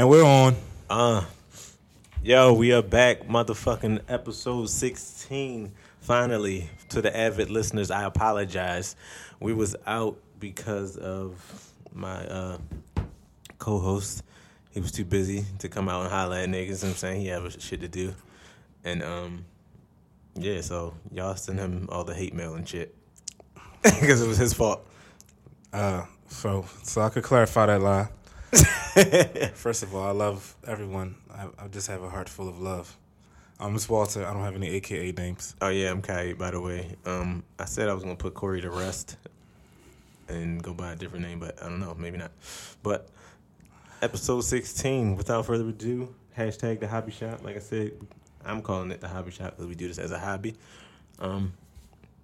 And we're on. Uh, yo, we are back, motherfucking episode 16. Finally, to the avid listeners, I apologize. We was out because of my uh, co-host. He was too busy to come out and holler at niggas. You know what I'm saying he had shit to do, and um, yeah. So y'all send him all the hate mail and shit because it was his fault. Uh, so, so I could clarify that lie. First of all, I love everyone. I, I just have a heart full of love. I'm Miss Walter. I don't have any AKA names. Oh yeah, I'm Kai. By the way, um, I said I was gonna put Corey to rest and go by a different name, but I don't know, maybe not. But episode 16. Without further ado, hashtag the hobby shop. Like I said, I'm calling it the hobby shop because we do this as a hobby. Um,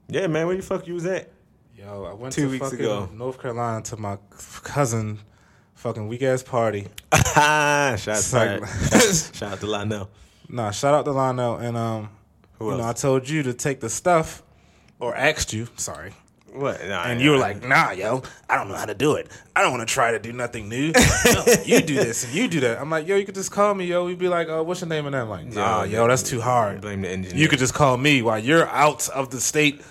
yeah, man, where the fuck you was at? Yo, I went Two to weeks ago. North Carolina to my cousin fucking weak ass party. shout, out to, like- shout out to Lionel. Nah, shout out to Lionel and um Who you know, I told you to take the stuff or asked you, sorry. What? Nah, And you were like, nah, yo, I don't know how to do it. I don't want to try to do nothing new. No, you do this and you do that. I'm like, yo, you could just call me, yo. We'd be like, oh, what's your name? And I'm like, nah, Yeah, yo, that's too hard. blame the engineer. You could just call me while you're out of the state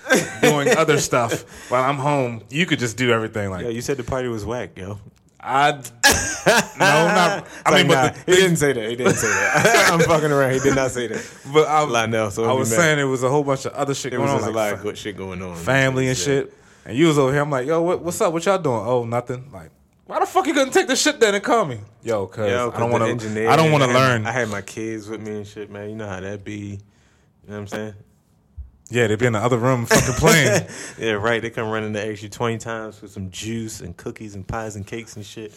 doing other stuff while I'm home. You could just do everything. Like, Yo, you said the party was whack, yo. I, no, not, I Like, mean, nah, but, the, he didn't say that. He didn't say that. I'm fucking around. He did not say that. but I, Lionel, so I was saying it was a whole bunch of other shit There going was on, like a lot of good shit going on. family and Yeah. shit. And you was over here. I'm like, yo, what, what's up? What y'all doing? Oh, nothing. Like, why the fuck you couldn't take the shit then and call me? Yo, cause Yo, I don't want to. I don't want to learn. I had my kids with me and shit, man. You know how that be. You know what I'm saying? Yeah, they be in the other room fucking playing. Yeah, right. They come running to ask you 20 times for some juice and cookies and pies and cakes and shit.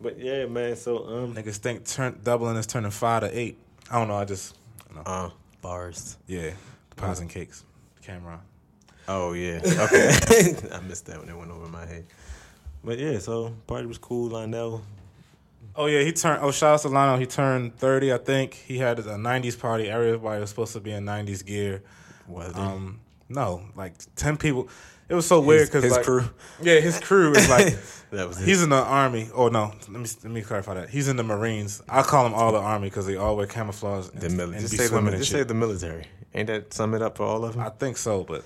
But yeah, man. So um, Niggas think turn doubling is turning five to eight. I don't know. I just, you know. uh, bars. yeah, pies and cakes. Cameron. Oh yeah. Okay. I missed that when it went over my head. But yeah, so party was cool. Lionel. Oh yeah, he turned. Oh, shout out to Lionel. He turned thirty. I think he had a '90s party. Everybody was supposed to be in '90s gear. Was it? Um, no, like ten people. It was so weird because his like, crew. Yeah, his crew is like that was it. he's in the army. Oh no, let me let me clarify that. He's in the Marines. I call them all the army because they all wear camouflage and, the mili- and Just say the, just say the military. Ain't that sum it up for all of them? I think so, but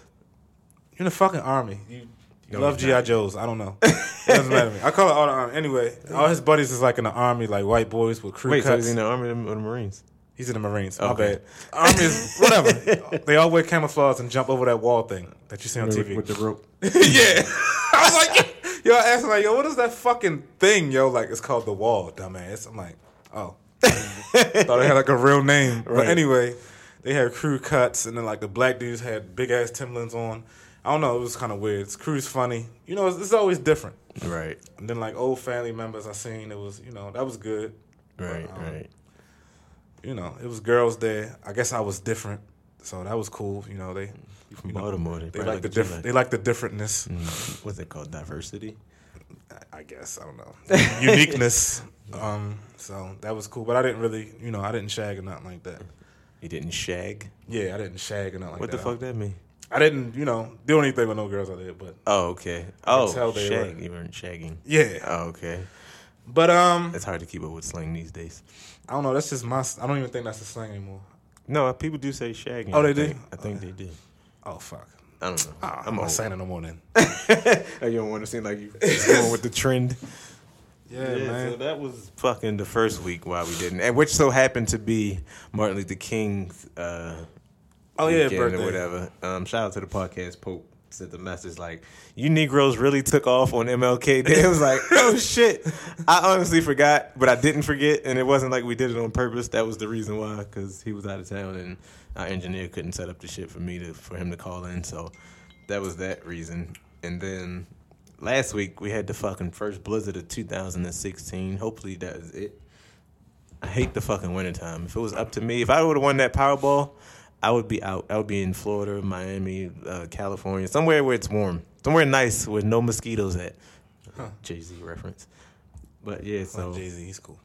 you're in the fucking army. You, you love GI. Joes. I don't know. it doesn't matter to me. I call it all the army. Anyway, all his buddies is like in the army, like white boys with crew Wait, so cuts. he's in the army or the Marines? He's in the Marines. My Okay. bad. Army is whatever. they all wear camouflage and jump over that wall thing that you see on TV. With the rope. yeah. I was like, yo, I asked him like, yo, what is that fucking thing, yo? Like, it's called the wall, dumbass. I'm like, oh. Thought it had like a real name. But anyway, they had crew cuts, and then like the black dudes had big ass Timberlands on. I don't know, it was kind of weird. It's crew's funny. You know, it's, it's always different. Right. And then like old family members I seen, it was, you know, that was good. Right. um, right. You know, it was girls there. I guess I was different. So that was cool. You know, they You from you know, Baltimore? They, they like the you different they like the differentness. Mm, what's it called? Diversity. I- guess I don't know uniqueness. Um, so that was cool, but I didn't really, you know, I didn't shag or nothing like that. You didn't shag. Yeah, I didn't shag or nothing like what that. What the fuck that mean? I didn't, you know, do anything with no girls out there, but Oh, okay. Oh, tell they shag. were- You weren't shagging. yeah. Oh, okay. But um, It's hard to keep up with slang these days. I don't know. That's just my. I don't even think that's a slang anymore. No, people do say shagging. Oh, they I do? think. I think they do. Oh fuck. I don't know. Oh, I'm I'm not old. saying it no more then. Oh, you don't want to seem like you going with the trend. Yeah, Yeah, man. so that was fucking the first week why we didn't, and which so happened to be Martin Luther King's uh, oh yeah, birthday. or whatever. Um, shout out to the podcast. Pope sent the message like, "You Negroes really took off on MLK Day." It was like, "Oh shit!" I honestly forgot, but I didn't forget, and it wasn't like we did it on purpose. That was the reason why, because he was out of town, and our engineer couldn't set up the shit for me to for him to call in. So that was that reason. And then last week we had the fucking first blizzard of 2016. Hopefully that is it. I hate the fucking wintertime. If it was up to me, if I would have won that Powerball, I would be out. I would be in Florida, Miami, uh, California, somewhere where it's warm, somewhere nice with no mosquitoes at. Huh. Jay Z reference. But yeah, so Jay Z, he's cool.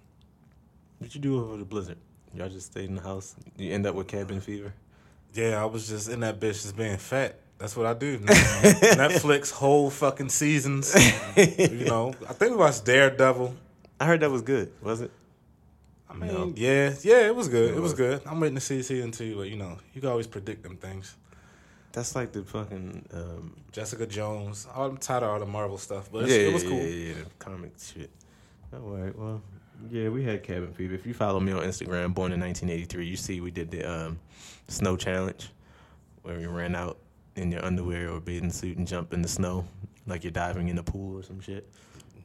what you do over the blizzard? Y'all just stayed in the house. You end up with cabin fever. Yeah, I was just in that bitch just being fat. That's what I do. Netflix whole fucking seasons. You know, I think we watched Daredevil. I heard that was good. Was it? I mean, No. yeah, yeah, it was good. It It was was. good. I'm waiting to see season two, but you know, you can always predict them things. That's like the fucking um, Jessica Jones. I'm tired of all the Marvel stuff, but yeah, it was cool. Yeah, yeah, the comic shit. All right, well, yeah, we had cabin fever. If you follow me on Instagram, born in 1983, you see we did the um, snow challenge where we ran out in your underwear or bathing suit and jump in the snow like you're diving in a pool or some shit.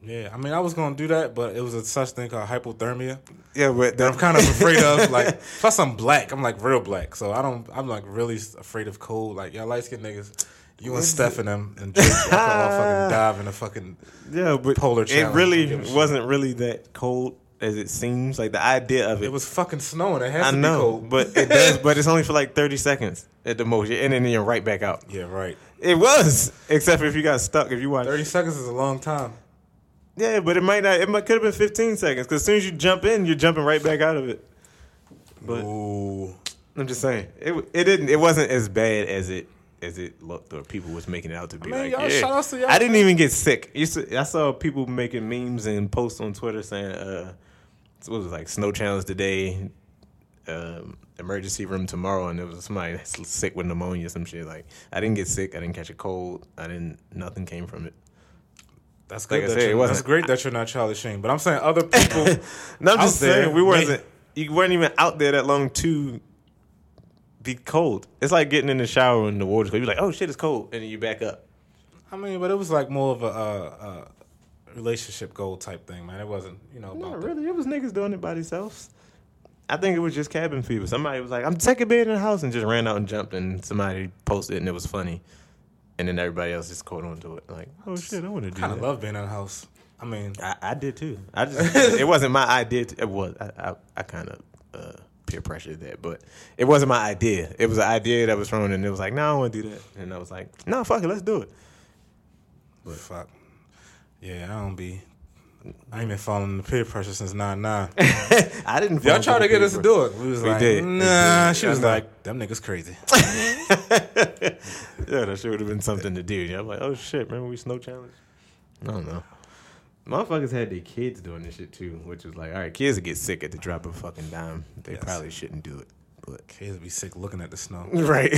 Yeah, I mean, I was gonna do that, but it was a such thing called hypothermia Yeah, but that I'm kind of afraid of. Like, plus I'm black. I'm like real black, so I don't. I'm like really afraid of cold. Like y'all light skinned niggas, you and Steph and them and Drake, y'all all fucking dive in a fucking yeah, but polar it really Don't give a shit. wasn't really that cold as it seems. Like the idea of it, It was fucking snowing. It has I to know, be cold. but it does. But it's only for like 30 seconds at the most, and then you're right back out. yeah, right. It was, except for if you got stuck. If you watch, Thirty seconds is a long time. Yeah, but it might not. It might could have been 15 seconds because as soon as you jump in, you're jumping right back out of it. But Ooh, I'm just saying, it it didn't. It wasn't as bad as it as it looked, or people was making it out to be. I mean, like, yeah. shout outs to y'all. I didn't even get sick. I saw people making memes and posts on Twitter saying, uh, what was it, like snow challenge today, um, emergency room tomorrow, and there was somebody that's sick with pneumonia, some shit. Like I didn't get sick. I didn't catch a cold. I didn't. Nothing came from it. That's Like good. I that said, you're- it wasn't- that's great that you're not Charlie Sheen. But I'm saying other people. No, I'm just there, saying we wasn't. You weren't even out there that long to be cold. It's like getting in the shower and the water's cold. You're like, oh shit, it's cold, and then you back up. I mean, but it was like more of a uh, uh, relationship goal type thing, man. It wasn't, you know, about Not really. It was niggas doing it by themselves. I think it was just cabin fever. Somebody was like, "I'm taking bed in the house," and just ran out and jumped, and somebody posted, it and it was funny, and then everybody else just caught on to it. Like, oh shit, I want to do kind that. of love being in the house. I mean, I, I did too. I just it wasn't my idea. To, it was I I, I kind of uh, peer pressured that, but it wasn't my idea. It was an idea that was thrown, and it was like, no, I don't want to do that, and I was like, no, fuck it, let's do it. but fuck. Yeah, I don't be. I ain't been falling the peer pressure since nine nine. I didn't. Y'all fall tried to get us to do it. We was We like, did. We nah. did. She was I know. like, them niggas crazy. Yeah, that shit would have been something to do. Yeah, I'm like, oh shit, remember we snow challenge? I don't know. Motherfuckers had their kids doing this shit too, which was like, all right, kids would get sick at the drop of fucking dime. They Yes. probably shouldn't do it, but Kids be sick looking at the snow. right,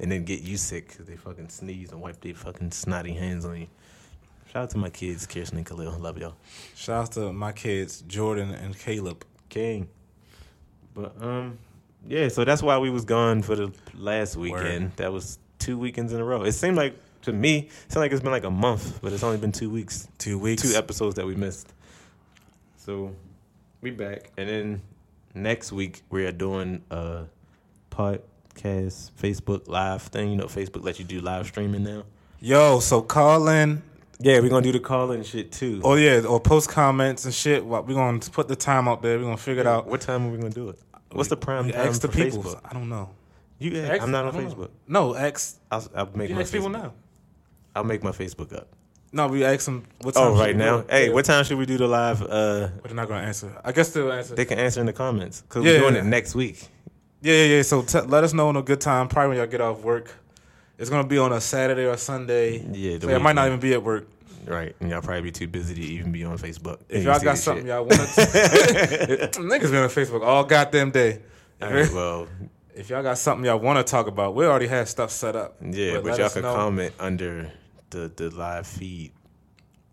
and then get you sick because they fucking sneeze and wipe their fucking snotty hands on you. Shout out to my kids, Kirsten and Khalil. Love y'all. Shout out to my kids, Jordan and Caleb. King. But um, yeah. So that's why we was gone for the last weekend. That was two weekends in a row. It seemed like to me, it seemed like it's been like a month, but it's only been two weeks, Two weeks. two episodes that we missed. So we back, and then next week we are doing a podcast Facebook live thing. You know, Facebook lets you do live streaming now. Yo, so call in. Yeah, we're gonna do the call in shit too. Oh yeah, or post comments and shit. What we gonna put the time out there? We're gonna figure it out. What time are we gonna do it? What's the prime We time ask the for people. Facebook? I don't know. You, Ask- I'm not on don't know. Facebook. No, ask. I'll, I'll make You my ask people Facebook. now. I'll make my Facebook up. No, we ask them. What time Oh, right now. do? Hey, Yeah. what time should we do the live? Uh, But they're not gonna answer. I guess they'll answer. they can answer in the comments because Yeah, we're doing yeah. it next week. Yeah, yeah, yeah. So t- let us know on a good time. Probably when y'all get off work. It's gonna be on a Saturday or Sunday. Yeah, So I might not even be at work. Right, and y'all probably be too busy to even be on Facebook. If y'all got something shit. y'all want to, niggas be on Facebook all goddamn day. All right, well, If y'all got something y'all want to talk about, we already have stuff set up. yeah, but, let y'all could know. comment under the the live feed,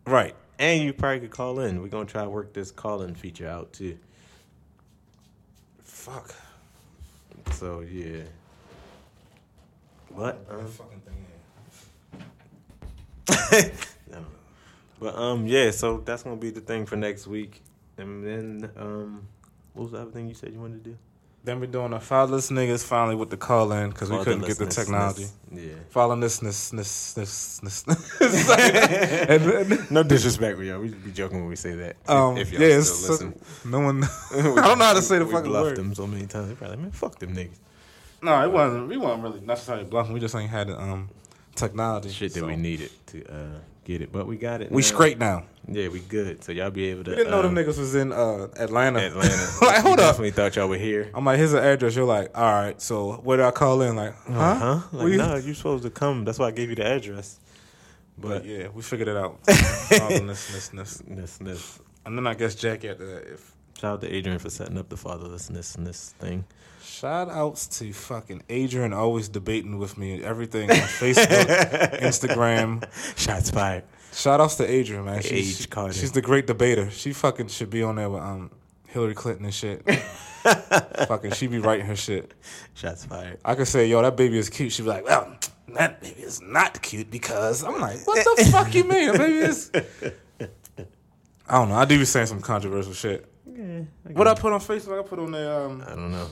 Right. and you probably could call in. We're gonna try to work this call in feature out too. Fuck. So yeah. What? That Um, fucking thing. No. But um, yeah. So that's gonna be the thing for next week, and then um, what was the other thing you said you wanted to do? Then we're doing a fatherless niggas finally with the call in because we couldn't get the technology. Yeah. Fatherlessness, this, this, this, this. and, and, No disrespect, we y'all. We just be joking when we say that. um, if y'all yeah, it's still so- no one. I don't know how to say the we fucking bluffed word. them so many times. They probably man, fuck them niggas. No, it wasn't. We weren't really necessarily bluffing. We just ain't had the um technology. Shit that so. we needed to uh, get it, but we got it. We now. straight now. Yeah, we good. So y'all be able to. We didn't know them uh, niggas was in uh, Atlanta. Atlanta. like, hold we up. Definitely thought y'all were here. I'm like, here's the address. You're like, all right. So where do I call in? Like, huh? Huh? Like, you- nah, you supposed to come. That's why I gave you the address. But But yeah, we figured it out. Fatherlessness. this, this, And then I guess Jackie after that. If Shout out to Adrian for setting up the fatherlessness and this thing. Shout outs to fucking Adrian always debating with me everything on Facebook, Instagram. Shots fired. Shout outs to Adrian, man. She's, H Carter. she's the great debater. She fucking should be on there with um Hillary Clinton and shit. fucking she be writing her shit. Shots fired. I could say, yo, that baby is cute. She'd be like, well, that baby is not cute because I'm like, what the fuck you mean? That baby is I don't know. I do be saying some controversial shit. Yeah. What I put on Facebook, I put on there um I don't know.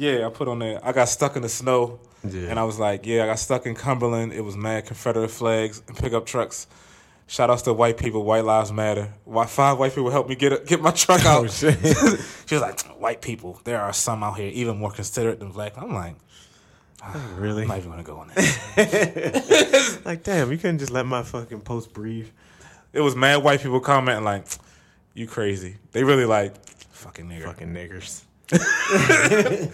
Yeah, I put on there. I got stuck in the snow, Yeah. and I was like, "Yeah, I got stuck in Cumberland. It was mad Confederate flags and pickup trucks." Shout outs to white people. White lives matter. Why five white people helped me get get my truck oh, out? Oh, she was like, "White people. There are some out here even more considerate than black." I'm like, oh, really? I'm not even gonna go on there. Like, damn, you couldn't just let my fucking post breathe. it was mad white people commenting like, "You crazy?" They really like, "Fucking nigger." Fucking niggers. I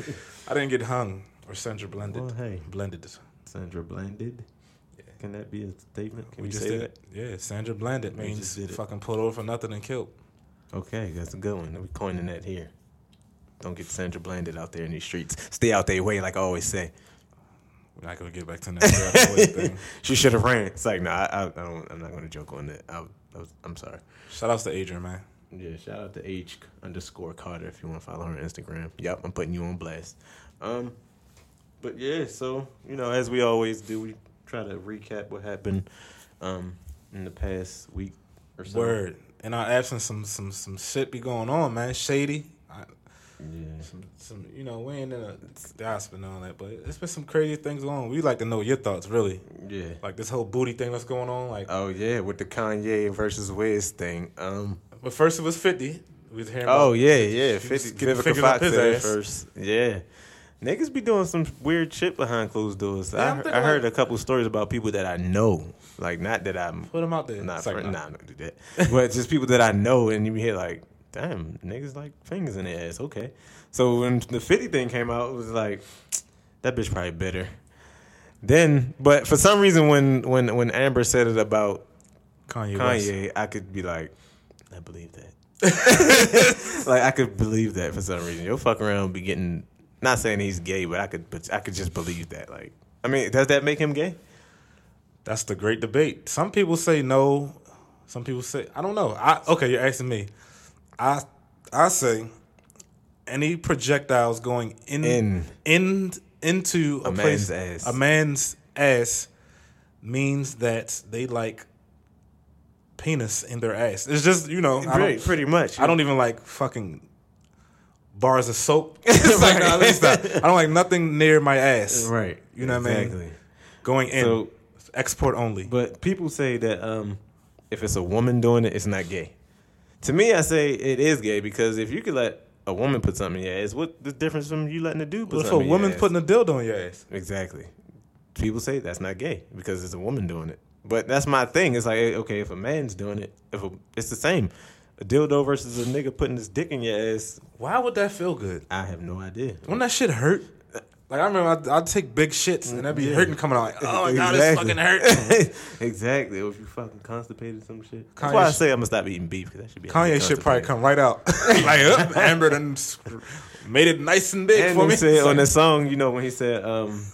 didn't get hung or Sandra Blanded. Well, hey. blended. Sandra Blanded. Can that be a statement? Can we we, just say did that? it. Yeah, Sandra Blanded We means just did it. fucking pulled over for nothing and killed. Okay, that's a good one. We're coining that here. Don't get Sandra Blanded out there in these streets. Stay out their way, like I always say. We're not gonna get back to that. She should have ran. It's like, no, I, I, I don't. I'm not going to joke on that. I, I was, I'm sorry. Shout outs to Adrian, man. Yeah, shout out to H underscore Carter if you want to follow her on Instagram. Yep, I'm putting you on blast. Um, but yeah, so you know, as we always do, we try to recap what happened um in the past week or so. Word. In our absence, some some some shit be going on, man. Shady. I, Yeah. some some you know we ain't in a gossip and all that, but it's been some crazy things going on. We like to know your thoughts, really. Yeah. Like this whole booty thing that's going on. Like, Oh yeah, with the Kanye versus Wiz thing. Um. But first it was Fifty. We was hearing. Oh about, yeah, yeah. Fifty getting Vivica fingers Fox said first. Yeah. Niggas be doing some weird shit behind closed doors. Yeah, I'm I, thinking heard like- a couple stories about people that I know, like not that I'm Put them out there. not like, nah. I'm not do that. but just people that I know, and you hear like, damn, niggas like fingers in their ass. Okay, so when the fifty thing came out, it was like, that bitch probably bitter. Then, but for some reason, when when when Amber said it about Kanye. West. Kanye, I could be like, I believe that. like I could believe that for some reason. You'll fuck around be getting. Not saying he's gay, but I could, but I could just believe that. Like, I mean, does that make him gay? That's the great debate. Some people say no. Some people say I don't know. I okay, you're asking me. I I say any projectiles going in In. in into a, A place, man's a man's ass means that they like penis in their ass. It's just you know Pretty, pretty much. I don't even like fucking bars of soap. it's like no, let me stop. I don't like nothing near my ass. Right. You know what I mean? exactly. Going in So- export only. But people say that um, if it's a woman doing it, it's not gay. To me, I say it is gay because if you could let a woman put something in your ass, what the difference from you letting a dude put if a something in your woman's putting a dildo in your ass? Exactly. People say that's not gay because it's a woman doing it. But that's my thing. It's like, okay, if a man's doing it, if a, it's the same. A dildo versus a nigga putting his dick in your ass, Why would that feel good? I have no idea. Wouldn't that shit hurt? Like I remember, I'd, I'd take big shits and that'd be Yeah. hurting coming out. Like, oh my god, it's fucking hurt. exactly. Or if you fucking constipated some shit. That's Kanye why I say I'm gonna stop eating beef because that should be Kanye should probably come right out. like up, Amber done made it nice and big And for he me. said on the song, you know, when he said um,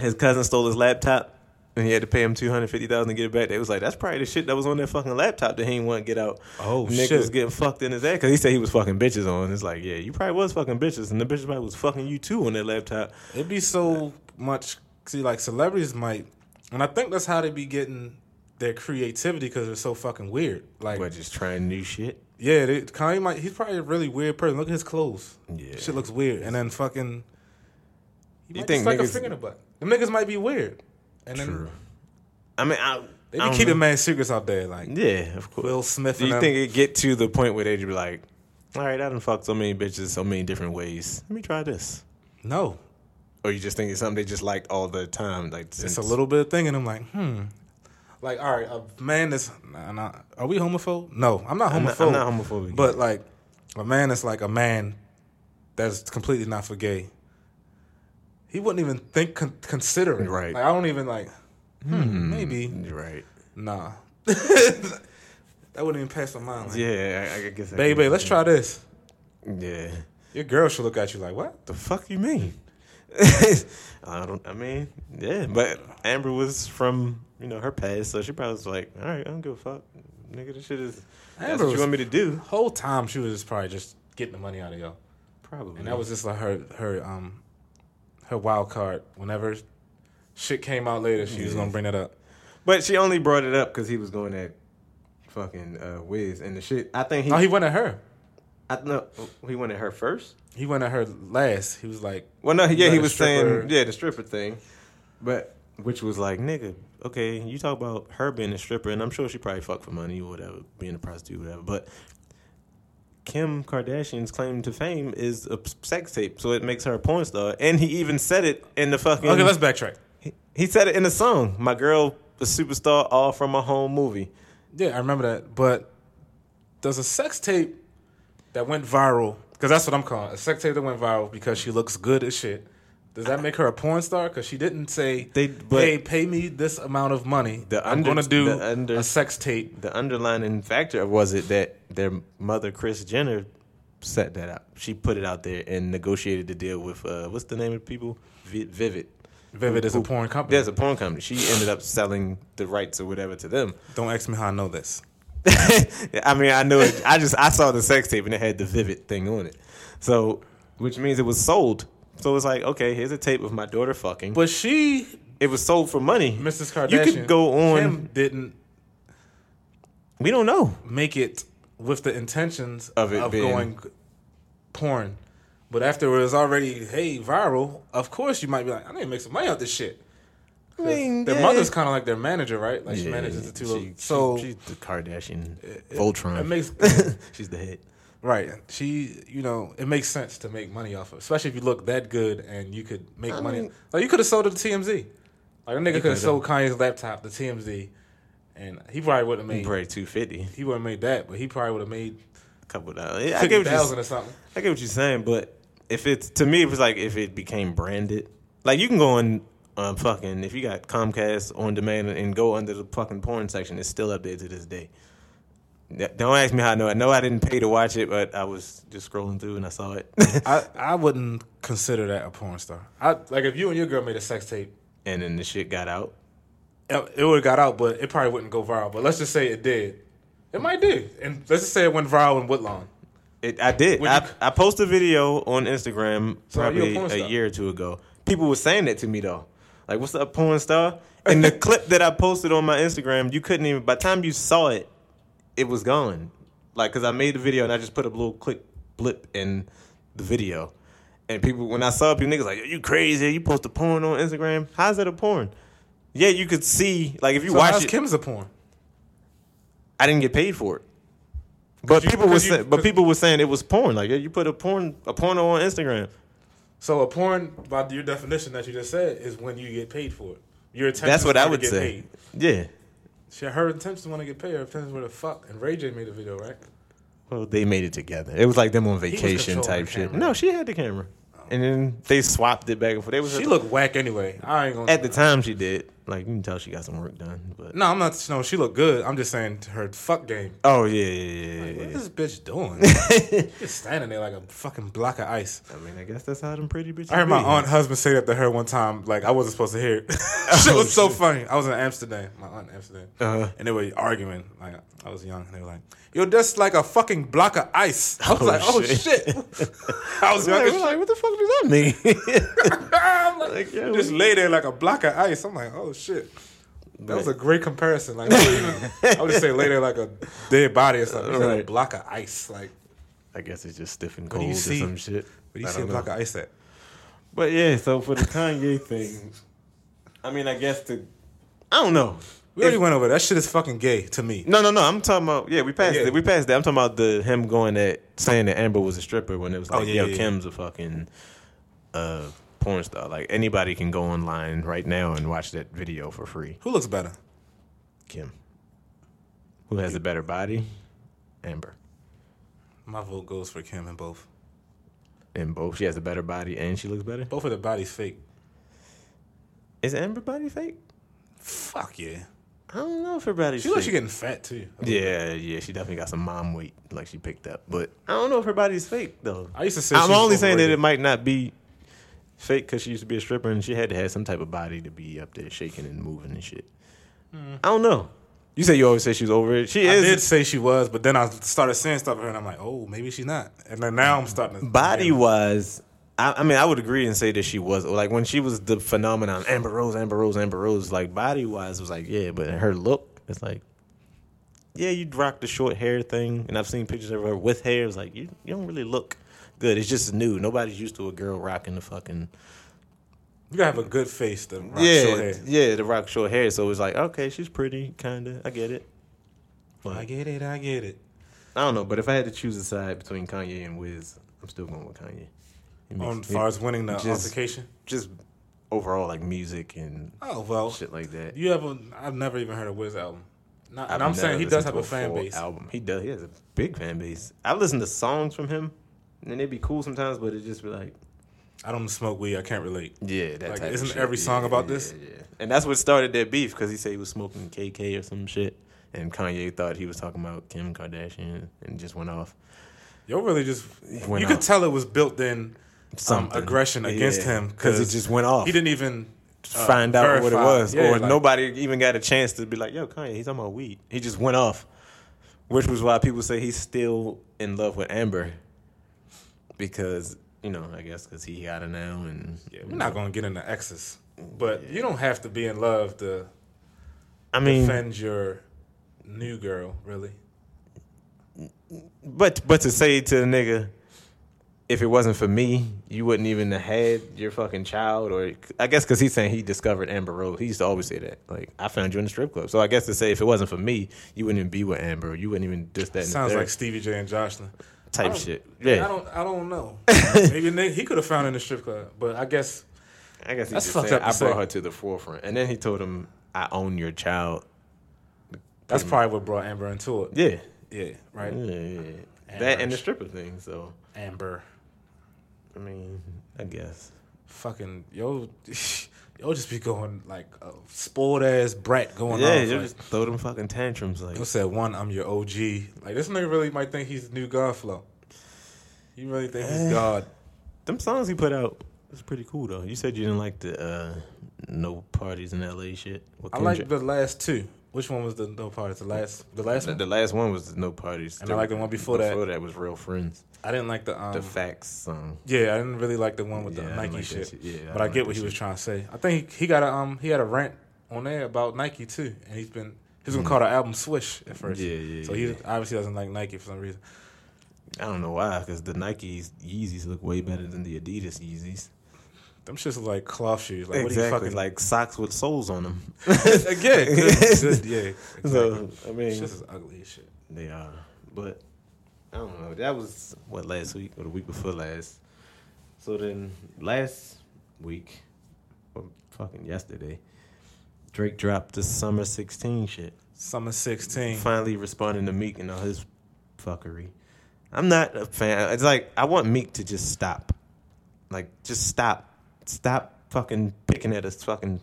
his cousin stole his laptop and he had to pay him two hundred fifty thousand to get it back. They was like, that's probably the shit that was on that fucking laptop that he didn't want to get out. Oh, Nigga shit. was getting fucked in his ass because he said he was fucking bitches on. It's like, yeah, you probably was fucking bitches, and the bitches probably was fucking you too on that laptop. it'd be so much. See, like celebrities might, and I think that's how they be getting their creativity because they're so fucking weird. Like, But just trying new shit. yeah, they, Kanye might. He's probably a really weird person. Look at his clothes. Yeah. Shit looks weird, and then fucking. You think just like a finger in the butt. Them niggas might be weird, and then True. I mean, I, they I be don't keeping know. mad secrets out there, like Yeah, of course. Will Smith. Do you them. think it get to the point where they just be like, all right, I done fucked so many bitches so many different ways. Let me try this. No, Or you just think it's something they just liked all the time? Like it's a little bit of thing, and I'm like, hmm. Like, all right, a man that's nah, nah, are we homophobe? No, I'm not I'm homophobe. not, I'm not homophobic. But like, a man that's like a man that's completely not for gay. He wouldn't even think con- consider it. Right. Like I don't even like. Hmm, maybe right. nah. that wouldn't even pass my mind. Like, Yeah, I, I guess. I baby, let's try this. Yeah. Your girl should look at you like, what? The fuck you mean? I don't. I mean, yeah. But Amber was from you know her past, so she probably was like, all right, I don't give a fuck, nigga. This shit is. That's Amber what was- you want me to do? Whole time she was just probably just getting the money out of y'all. Probably. And that was just like her her um her wild card. Whenever shit came out later, she was gonna bring it up. But she only brought it up because he was going at fucking uh, Wiz and the shit. I think he. No, he went at her. I know he went at her first. He went at her last. He was like, Well, no, yeah, he was stripper. saying yeah the stripper thing, but which was like nigga, okay, you talk about her being a stripper, and I'm sure she probably fucked for money or whatever, being a prostitute, whatever. But Kim Kardashian's claim to fame is a sex tape, so it makes her a porn star, and he even said it in the fucking. okay, let's backtrack. he, he said it in the song. My girl, a superstar, all from a home movie. Yeah, I remember that. But does a sex tape that went viral, because that's what I'm calling it, a sex tape that went viral because she looks good as shit, does that make her a porn star? Because she didn't say, They- hey, pay me this amount of money. The I'm going to do under- a sex tape. The underlining factor was it that their mother, Kris Jenner, set that out. She put it out there and negotiated the deal with uh, what's the name of the people? Vi- Vivid. Vivid is a porn company. There's a porn company. She ended up selling the rights or whatever to them. Don't ask me how I know this. I mean, I knew it. I just I saw the sex tape and it had the Vivid thing on it. So, which means it was sold. So it's like, okay, here's a tape of my daughter fucking. But she, it was sold for money. Mrs. Kardashian, You could go on. Kim didn't We don't know. make it with the intentions Of it being- going porn. But after it was already, hey, viral, of course you might be like, I need to make some money out this shit. I mean, their yeah. mother's kind of like their manager, right? Like she manages the two. she- little- she- so she's the Kardashian it- Voltron. It makes she's the head. Right. She, you know, it makes sense to make money off of, especially if you look that good and you could make I money. mean- like you could have sold it to TMZ. Like a nigga could have sold Kanye's laptop to TMZ, and he probably would have made. Probably two fifty. He wouldn't have made that, but he probably would have made a couple dollars. Yeah, I fifty get what thousand you or something. I get what you're saying, but if it's to me, it was like if it became branded, like you can go on um, fucking if you got Comcast on demand and go under the fucking porn section, it's still up there to this day. Don't ask me how I know. I know I didn't pay to watch it, but I was just scrolling through and I saw it. I, I wouldn't consider that a porn star. I like if you and your girl made a sex tape, and then the shit got out. it, would have got out, but it probably wouldn't go viral. But let's just say it did. It might do, and let's just say it went viral in Woodlawn. It, I did. Would I, you- I posted a video on Instagram So are a probably a, year or two ago. People were saying that to me though. Like, what's up, porn star? And the clip that I posted on my Instagram, you couldn't even. By the time you saw it, it was gone. Like, cause I made the video and I just put a little click blip in the video, and people when I saw people niggas like, you crazy? You post a porn on Instagram? How's that a porn? Yeah, you could see like if you So watch how's it. Kim's a porn? I didn't get paid for it. But you- people were say, but people were saying it was porn. Like yeah, you put a porn a porno on Instagram. So a porn, by your definition that you just said, is when you get paid for it. Your. That's what I would say. Paid. Yeah. She, had her intentions to want to get paid. Her intentions were to fuck. And Ray J made a video, right? Well, they made it together. It was like them on vacation type shit. No, she had the camera, and then they swapped it back and forth. They was She looked whack anyway. I ain't gonna. at the time she did. Like you can tell she got some work done. But No, I'm not. No, she looked good. I'm just saying her fuck game. oh yeah, yeah, yeah, yeah, What yeah. is this bitch doing? just standing there like a fucking block of ice. I mean, I guess that's how them pretty bitches. I heard my be. aunt husband say that to her one time. Like I wasn't supposed to hear it. Shit was so funny. I was in Amsterdam, my aunt in Amsterdam, Uh-huh. and they were arguing. Like I was young, and they were like, "You're just like a fucking block of ice." I was Oh, like, "Oh shit. shit!" I was. Like, shit. like, what the fuck does that mean? I'm like, Like, yeah, just lay there like a block of ice. I'm like, "Oh shit." That was a great comparison. Like, even- I would just say lay there like a dead body or something. It's like a Right. block of ice. Like, I guess it's just stiff and do you cold or see? some shit. where do you I see a don't block of ice at? But yeah, so for the Kanye thing, I mean, I guess to, I don't know. We already went over that. that shit is fucking gay to me. No, no, no. I'm talking about yeah. We passed Yeah. it. We passed that. I'm talking about the him going at saying that Amber was a stripper when it was Oh, like, yeah, yo, yeah, yeah. Kim's a fucking uh, porn star. Like anybody can go online right now and watch that video for free. Who looks better? Kim, who has a better body, Amber. My vote goes for Kim and both. And both, she has a better body and she looks better. Both of the bodies fake. Is Amber body fake? Fuck yeah. I don't know if her body's She looks like she getting fat too. yeah, yeah, she definitely got some mom weight like she picked up. But I don't know if her body's fake though. I used to say I'm only saying that it might not be fake because she used to be a stripper and she had to have some type of body to be up there shaking and moving and shit. Mm. I don't know. You say you always say she's over it. She. I is. did say she was, but then I started saying stuff to her, and I'm like, oh, maybe she's not. And then now I'm starting to body wise, I, I mean, I would agree and say that she was like when she was the phenomenon, Amber Rose, Amber Rose, Amber Rose. Like body wise, was like yeah, but her look, it's like yeah, you rock the short hair thing, and I've seen pictures of her with hair. It's like you you don't really look good. It's just new. Nobody's used to a girl rocking the fucking You gotta have a good face to rock yeah short hair. yeah to rock short hair. So it's like okay, she's pretty, kinda. I get it. But I get it. I get it. I don't know, but if I had to choose a side between Kanye and Wiz, I'm still going with Kanye. Makes- On as far as winning the just- altercation. just overall like music and Oh well, shit like that. you ever? I've never even heard a Wiz album. Not, and I'm saying he does have a fan base. Album. He does. He has a big fan base. I listen to songs from him, and they'd be cool sometimes, but it just be like, I don't smoke weed. I can't relate. yeah, that Like, type. isn't of shit. every song Yeah, about yeah, this? Yeah, and that's what started that beef because he said he was smoking KK or some shit, and Kanye thought he was talking about Kim Kardashian, and just went off. Yo, really just Went you could tell it was built in um, Something. aggression against him because it just went off. He didn't even uh, Find out what it was, Yeah, or like, nobody even got a chance to be like, "Yo, Kanye, he's talking about weed." He just went off, which was why people say he's still in love with Amber, because you know, I guess because he got her now, and Yeah, we're not gonna get into exes, but you don't have to be in love to I mean, defend your new girl. Really, but but to say to a nigga, if it wasn't for me, you wouldn't even have had your fucking child, or I guess because he's saying he discovered Amber Rose. He used to always say that, like I found you in the strip club. So I guess to say if it wasn't for me, you wouldn't even be with Amber. You wouldn't even just that. the sounds like Stevie J and Joseline. I type don't- shit. I Yeah, don't. I don't know. Maybe Nick, he could have found her in the strip club, but I guess I guess he That's just fucked said up I brought her to the forefront, and then he told him, "I own your child." that's probably what brought Amber into it. Yeah, Yeah, right. yeah, yeah. yeah. Amber. That and the stripper thing. So Amber, I mean, I guess. fucking yo, yo, just be going like a spoiled ass brat going yeah, on. you Like, just throw them fucking tantrums like. Yo said one, I'm your OG. Like this nigga really might think he's the new God flow. You really think he's Eh. God? Them songs he put out was pretty cool though. You said you didn't like the uh, no parties in L.A. shit. I like the last two. Which one was the no parties? The last, the last the, one. the last one was the no parties, And I like the one before that. Before that was Real Friends, I didn't like the um. the Facts song. yeah, I didn't really like the one with Yeah, the Nike like shit. shit. Yeah, but I don't get what he was trying to say. I think he, he got a um he had a rant on there about Nike too, and he's been he's gonna call the album Swish at first. Mm. Yeah, yeah, So he yeah. obviously doesn't like Nike for some reason. I don't know why, because the Nikes Yeezys look way better than the Adidas Yeezys. Them shits look like cloth shoes. Like what are you exactly, fucking like socks with soles on them. again? Good, good, yeah. Exactly. So I mean, Shits is ugly as shit. They are, but I don't know. That was what last week or the week before last. So then last week, or fucking yesterday, Drake dropped the summer sixteen shit. Summer sixteen. Finally responding to Meek and all his fuckery. I'm not a fan. It's like I want Meek to just stop, like just stop, stop fucking picking at his fucking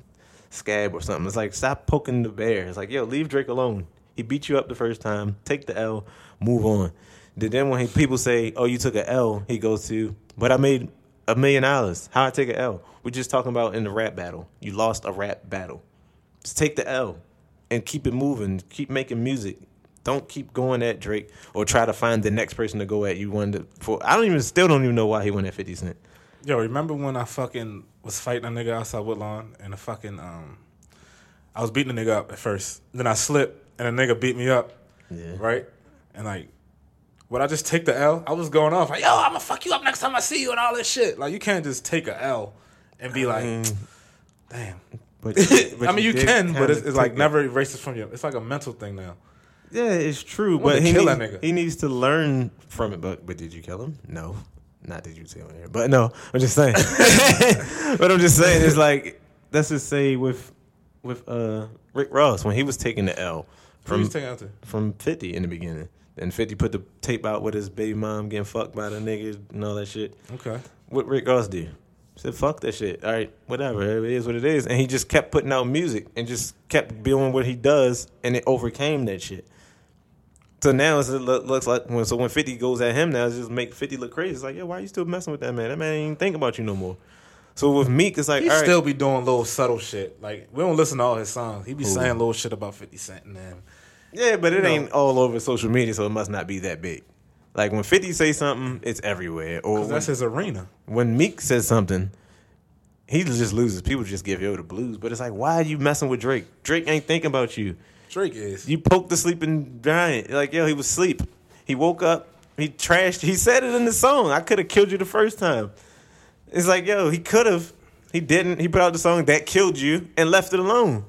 scab or something. It's like stop poking the bear. It's like yo, leave Drake alone. He beat you up the first time. Take the L, move on. Then when he, people say, "Oh, you took an L," he goes to, "But I made a million dollars. How I take an L? We're just talking about in the rap battle. You lost a rap battle. Just take the L and keep it moving. Keep making music. Don't keep going at Drake or try to find the next person to go at. You wanted for. I don't even still don't even know why he went at Fifty Cent. Yo, remember when I fucking was fighting a nigga outside Woodlawn and the fucking um, I was beating the nigga up at first. Then I slipped and the nigga beat me up, Yeah. right? And like, would I just take the L? I was going off like, yo, I'm gonna fuck you up next time I see you and all this shit. Like, you can't just take a L and be like, Mm, damn. but, I mean, you did can, but it's, it's like it. never erases from you. It's like a mental thing now. Yeah, it's true, but he needs, he needs to learn from it. But but did you kill him? No, not did you say on there. But no, I'm just saying. but I'm just saying, it's like let's just say with with uh Rick Ross when he was taking the L From from taking out to from 50 in the beginning. And 50 put the tape out with his baby mom getting fucked by the niggas and all that shit. okay. What Rick Ross did? Said fuck that shit. All right, whatever. It is what it is. And he just kept putting out music and just kept doing what he does, and it overcame that shit. So now it look, looks like when so when Fifty goes at him now, it's just make Fifty look crazy. It's like, yeah, why are you still messing with that man? That man ain't even think about you no more. So with Meek, it's like, He right, still be doing little subtle shit. Like we don't listen to all his songs. He be Who? saying little shit about Fifty Cent and them. yeah, but it No. ain't all over social media, so it must not be that big. Like when Fifty say something, it's everywhere. Or when, that's his arena. when Meek says something, he just loses. People just give yo the blues. But it's like, why are you messing with Drake? Drake ain't thinking about you. Drake is. You poked the sleeping giant. Like, yo, he was asleep. He woke up. He trashed. He said it in the song. I could have killed you the first time. It's like, yo, he could have. He didn't. He put out the song that killed you and left it alone.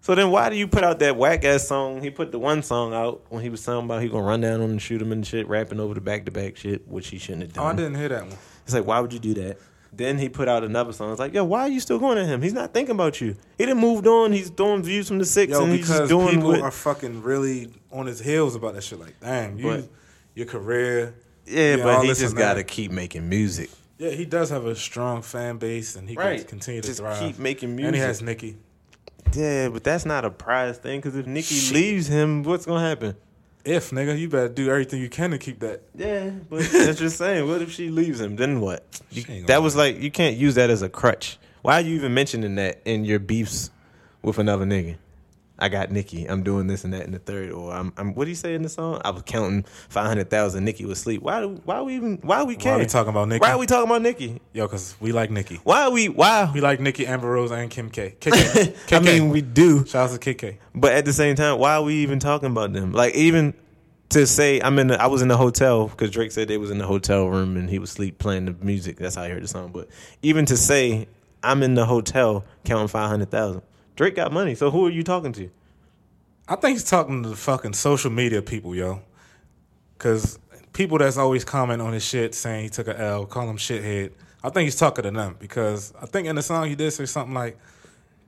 So then why do you put out that whack ass song? He put the one song out when he was talking about he gonna run down on and shoot him and shit, rapping over the back to back shit, which he shouldn't have Oh, I didn't hear that one. It's like, why would you do that? Then he put out another song. It's like, yo, why are you still going at him? He's not thinking about you. He didn't moved on. He's doing views from the six, Yo, and he's just doing people what. are fucking really on his heels about that shit. Like, damn, you, But- your career. yeah, yeah, but he just got to keep making music. Yeah, he does have a strong fan base, and he Right. can continue to Just thrive. keep making music, And he has Nicki. Yeah, but that's not a prize thing because if Nicki Shit. leaves him, what's gonna happen? If nigga, you better do everything you can to keep that. Yeah, but that's just saying. What if she leaves him? Then what? You- She ain't gonna that was like you can't use that as a crutch. Why are you even mentioning that in your beefs with another nigga? I got Nicki. I'm doing this and that in the third. Or I'm, I'm what do you say in the song? I was counting five hundred thousand. Nicki was asleep. Why? do- Why we even? Why are we Why care? we talking about Nicki? Why are we talking about Nicki? Yo, because we like Nicki. Why are we? Why? We like Nicki, Amber Rose, and Kim K. KK. KK. I mean, we do. Shout out to KK. But at the same time, why are we even talking about them? Like even to say I'm in the, I was in the hotel because Drake said they was in the hotel room and he was asleep playing the music. That's how I heard the song. But even to say I'm in the hotel counting five hundred thousand, Drake got money. So who are you talking to? I think he's talking to the fucking social media people, yo. Because people that's always comment on his shit saying he took a L, call him shithead. I think he's talking to them because I think in the song he did say something like,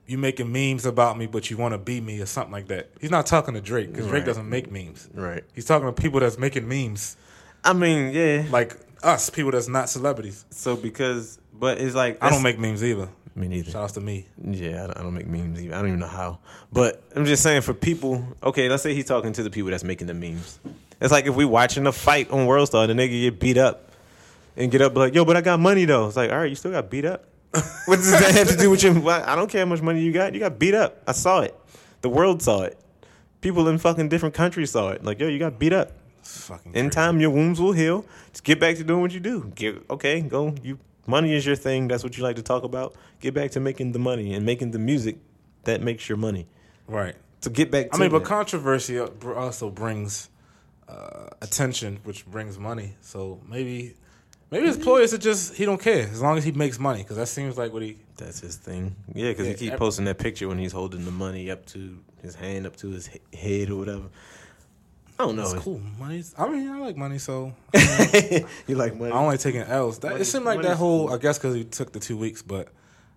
"You making memes about me, but you want to be me" or something like that. He's not talking to Drake because Drake Right. doesn't make memes. Right. He's talking to people that's making memes, I mean, yeah. like us, people that's not celebrities. So because, but it's like I don't make memes either. Me neither. Shout out to me. Yeah, I don't, I don't make memes. Either. I don't even know how. But I'm just saying for people. Okay, let's say he's talking to the people that's making the memes. It's like if we watching a fight on World Star, the nigga get beat up and get up like, yo, but I got money though. It's like, all right, you still got beat up. what does that have to do with you? I don't care how much money you got. You got beat up. I saw it. The world saw it. People in fucking different countries saw it. Like, yo, you got beat up. Fucking In crazy. time, your wounds will heal. Just get back to doing what you do. Get okay, go. You money is your thing. That's what you like to talk about. Get back to making the money and making the music that makes your money. Right. To get back. To I mean, but controversy also brings uh, attention, which brings money. So maybe, maybe his ploy is to just he don't care as long as he makes money because that seems like what he. that's his thing. Yeah, because Yeah, he keep ev- posting that picture when he's holding the money up to his hand, up to his head or whatever. I don't know. It's cool. Money's. I mean, I like money, so you like money? I don't like taking L's. That, Money- it seemed like that whole. cool. I guess because he took the two weeks, but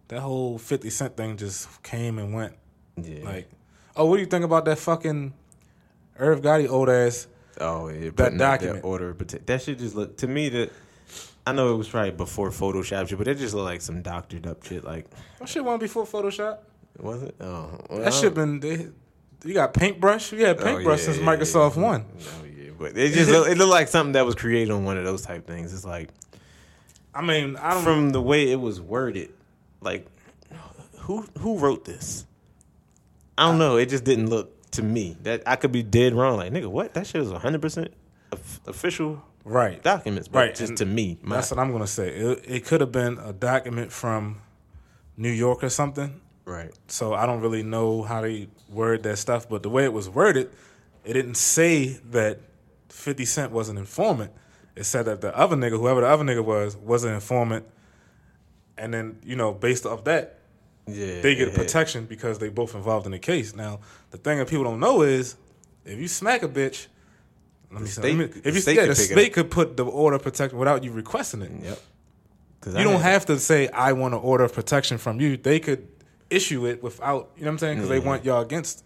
that whole Fifty Cent thing just came and went. yeah. Like, oh, what do you think about that fucking Irv Gotti old ass? oh, yeah, putting out document. That order, but that shit just look to me that. I know it was probably before Photoshop shit, but it just looked like some doctored up shit. Like, That shit wasn't before Photoshop. was it? Oh, well, That shit been. They, you got paintbrush. You had Oh, paintbrush yeah, since Microsoft yeah. One. Oh yeah, but it just look, it looked like something that was created on one of those type things. It's like I mean, I don't. from the way it was worded, like who who wrote this? I don't know. It just didn't look to me that I could be dead wrong. Like nigga, what? That shit is one hundred percent official right. documents, but Right, Just and to me, my, That's what I'm gonna say. It, it could have been a document from New York or something. Right. So I don't really know how they word that stuff, but the way it was worded, it didn't say that 50 Cent was an informant. It said that the other nigga, whoever the other nigga was, was an informant. And then, you know, based off that, Yeah, they get yeah. protection because they both involved in the case. Now, the thing that people don't know is if you smack a bitch, let me say, state- let me- if you state yeah, could the state could put the order of protection without you requesting it. Yep. You don't have to say I want an order of protection from you. They could issue it without, you know what I'm saying? Because they want y'all against.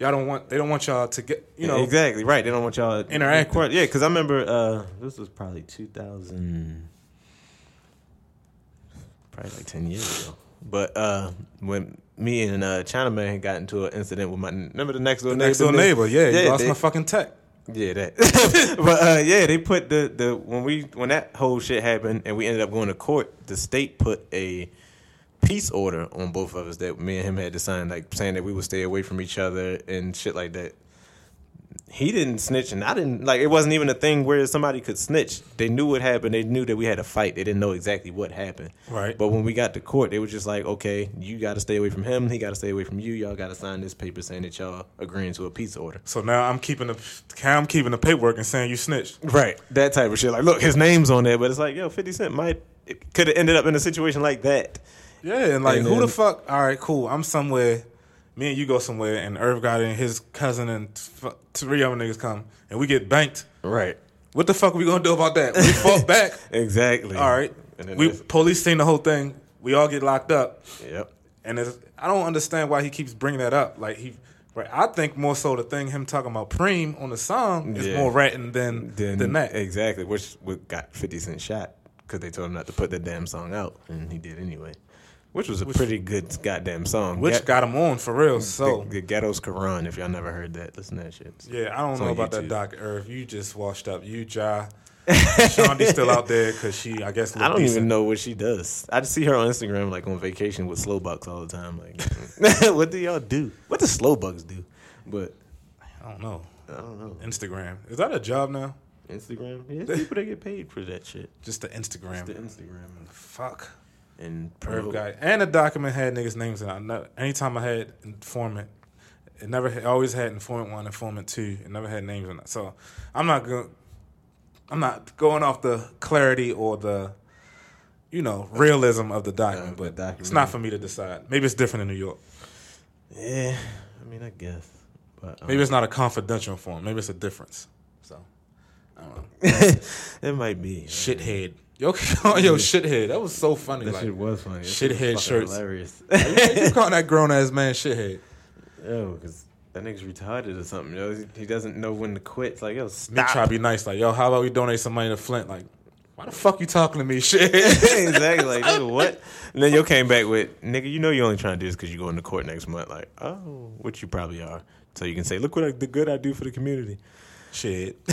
Y'all don't want. They don't want y'all to get. You know. exactly right. They don't want y'all Interact. court. Yeah, because I remember uh, this was probably 2000, probably like ten years ago. But uh, when me and uh, Chinaman had got into an incident with my remember the next door The neighbor, next door neighbor, yeah, you lost they- my fucking tech. yeah, that. but uh, yeah, they put the the when we when that whole shit happened and we ended up going to court. The state put a peace order on both of us that me and him had to sign, like saying that we would stay away from each other and shit like that. He didn't snitch, and I didn't like. It wasn't even a thing where somebody could snitch. They knew what happened. They knew that we had a fight. They didn't know exactly what happened. Right. But when we got to court, they were just like, "Okay, you got to stay away from him. He got to stay away from you. Y'all got to sign this paper saying that y'all agreeing to a peace order." So now I'm keeping the I'm keeping the paperwork and saying you snitched. Right. That type of shit. Like, look, his name's on there, but it's like, yo, 50 Cent might could have ended up in a situation like that. Yeah, and like And who the fuck? All right, cool. I'm somewhere. Me and you go somewhere, and Irv got in his cousin and three other niggas come, and we get banked. Right. What the fuck are we gonna do about that? We fought back. Exactly. All right. And then We police seen the whole thing. We all get locked up, Yep. and it's, I don't understand why he keeps bringing that up. Like he, right? I think more so the thing him talking about Preem on the song is Yeah. more ratting than Then, than that. Exactly. Which got 50 Cent shot because they told him not to put that damn song out, and he did anyway. Which was a pretty good goddamn song. Which Get- got him on for real. So the, the Ghetto's Quran, if y'all never heard that, listen to that shit. Yeah, I don't know about YouTube. that doc, Irv. You just washed up. You, Ja. Shondi's still out there because she, I guess, I don't decent. even know what she does. I just see her on Instagram like on vacation with Slowbucks all the time. Like, what do y'all do? What do Slowbucks do? But I don't know. I don't know. Instagram is that a job now? Instagram. Yeah, people that get paid for that shit. Just the Instagram. Just the Instagram Fuck. And pro- guy and the document had niggas' names in it. I never, anytime I had informant, it never had, always had informant one, informant two. It never had names in it. So I'm not going. I'm not going off the clarity or the, you know, realism of the document. The but document. it's not for me to decide. Maybe it's different in New York. Yeah, I mean, I guess. But um, Maybe it's not a confidential form. Maybe it's a difference. So I don't know. it might be Shithead. Yo, yo, shithead. That was so funny. That like, shit was funny. That shithead shit was shirts. Hilarious. you calling that grown ass man shithead? yo, because that nigga's retarded or something. Yo, he, doesn't know when to quit. It's like, yo, Me stop. try to be nice. Like, yo, how about we donate some money to Flint? Like, why the fuck you talking to me, shit? exactly. Like, nigga, what? And then you came back with, nigga, you know you only trying to do this because you going to court next month. Like, oh, which you probably are. So you can say, look what I, the good I do for the community. Shit.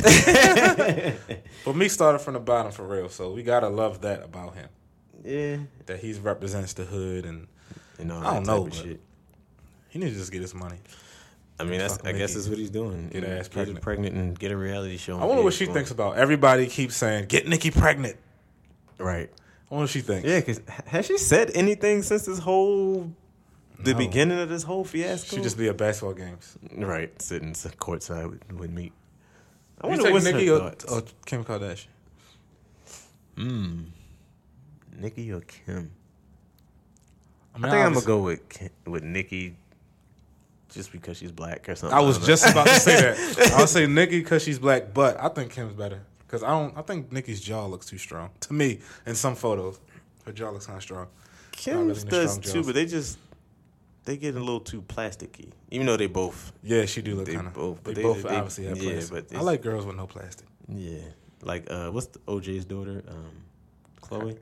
but me started from the bottom for real. So we gotta love that about him. Yeah. That he represents the hood, and You know, I don't know, but- shit. he needs to just get his money. I mean, that's, I guess that's what he's doing. Get her ass Get pregnant. her pregnant and get a reality show. I wonder what she thinks about. Everybody keeps saying, "Get Nicki pregnant." Right. I wonder what she thinks. Yeah, because has she said anything since this whole the No. beginning of this whole fiasco? She just be at basketball games. right sitting courtside with, with me. I You wonder take what's Nicki her or, thoughts. or Kim Kardashian? Hmm. Nicki or Kim? I, I think I'm gonna go with Kim, with Nicki, just because she's black or something. I was don't just about to say that. I'll say Nicki because she's black, but I think Kim's better because I don't. I think Nicki's jaw looks too strong to me in some photos. Her jaw looks kind of strong. Kim's really does strong too, but they just they get a little too plasticky. Even though they both, Yeah, she do look kind of. both- but they- both they- obviously have yeah, plastic. but I like girls with no plastic. yeah, like uh, what's the OJ's daughter? Um, Khloe.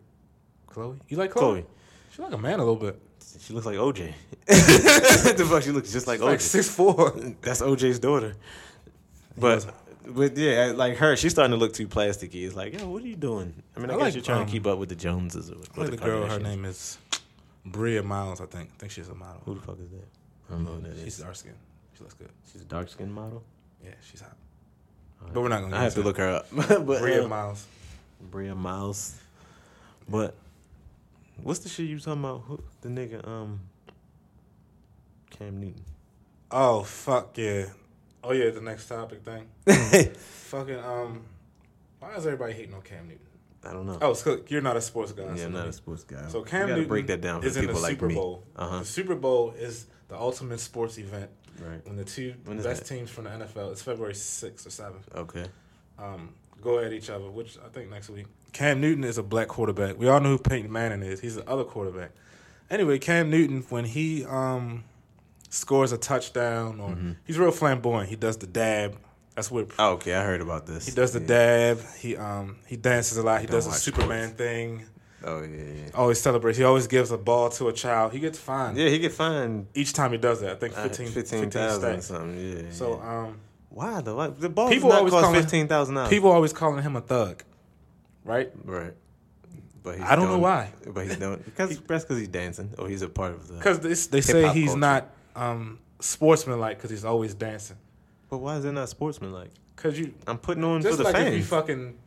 Khloe, you like Khloe? Khloe. She like a man a little bit. She looks like OJ. the fuck, she looks just like Like OJ. six four. That's OJ's daughter. But but yeah, like her, she's starting to look too plasticky. It's like, yo, what are you doing? I mean, I, I guess like, you're trying um, to keep up with the Joneses or, I like the the girl. Her name is Bria Myles. I think. I think she's a model. Who the fuck is that? I don't know who that is. She's dark skin. She looks good. She's a dark skinned model. Yeah, she's hot. But we're not gonna. I have to look her up. but. Bria uh, Myles. Bria Myles. But what's the shit you talking about? Who, the nigga um Cam Newton. Oh fuck yeah. Oh yeah, the next topic thing. Fucking um, why is everybody hating on Cam Newton? I don't know. Oh, 'cause you're not a sports guy. yeah, so I'm not a sports guy. So You Cam gotta Newton break that down for is in the like Super me. Bowl. Uh-huh. The Super Bowl is the ultimate sports event Right. when the two When best that? teams from the NFL. It's February sixth or seventh. Okay. Um, go at each other, which I think next week. Cam Newton is a black quarterback. We all know who Peyton Manning is. He's the other quarterback. Anyway, Cam Newton when he um scores a touchdown or Mm-hmm. he's real flamboyant. He does the dab. That's what Oh, okay, I heard about this. he does the Yeah. dab. He um he dances a lot. He does the watch Superman thing. Oh yeah, yeah. Always celebrates. He always gives a ball to a child. He gets fined Yeah, he get fined each time he does that. I think uh, 15, 15 15 thousand or stacks. something. Yeah. So yeah. um, why though? Like, the ball People always cost call him- fifteen thousand dollars. people always calling him a thug, right? right? But he's I don't know why. But he's doing because that's because he's dancing or he's a part of the. Because they say he's culture. not um, sportsmanlike because he's always dancing. But why is it not sportsmanlike? Because you I'm putting on for the fans like if you fucking,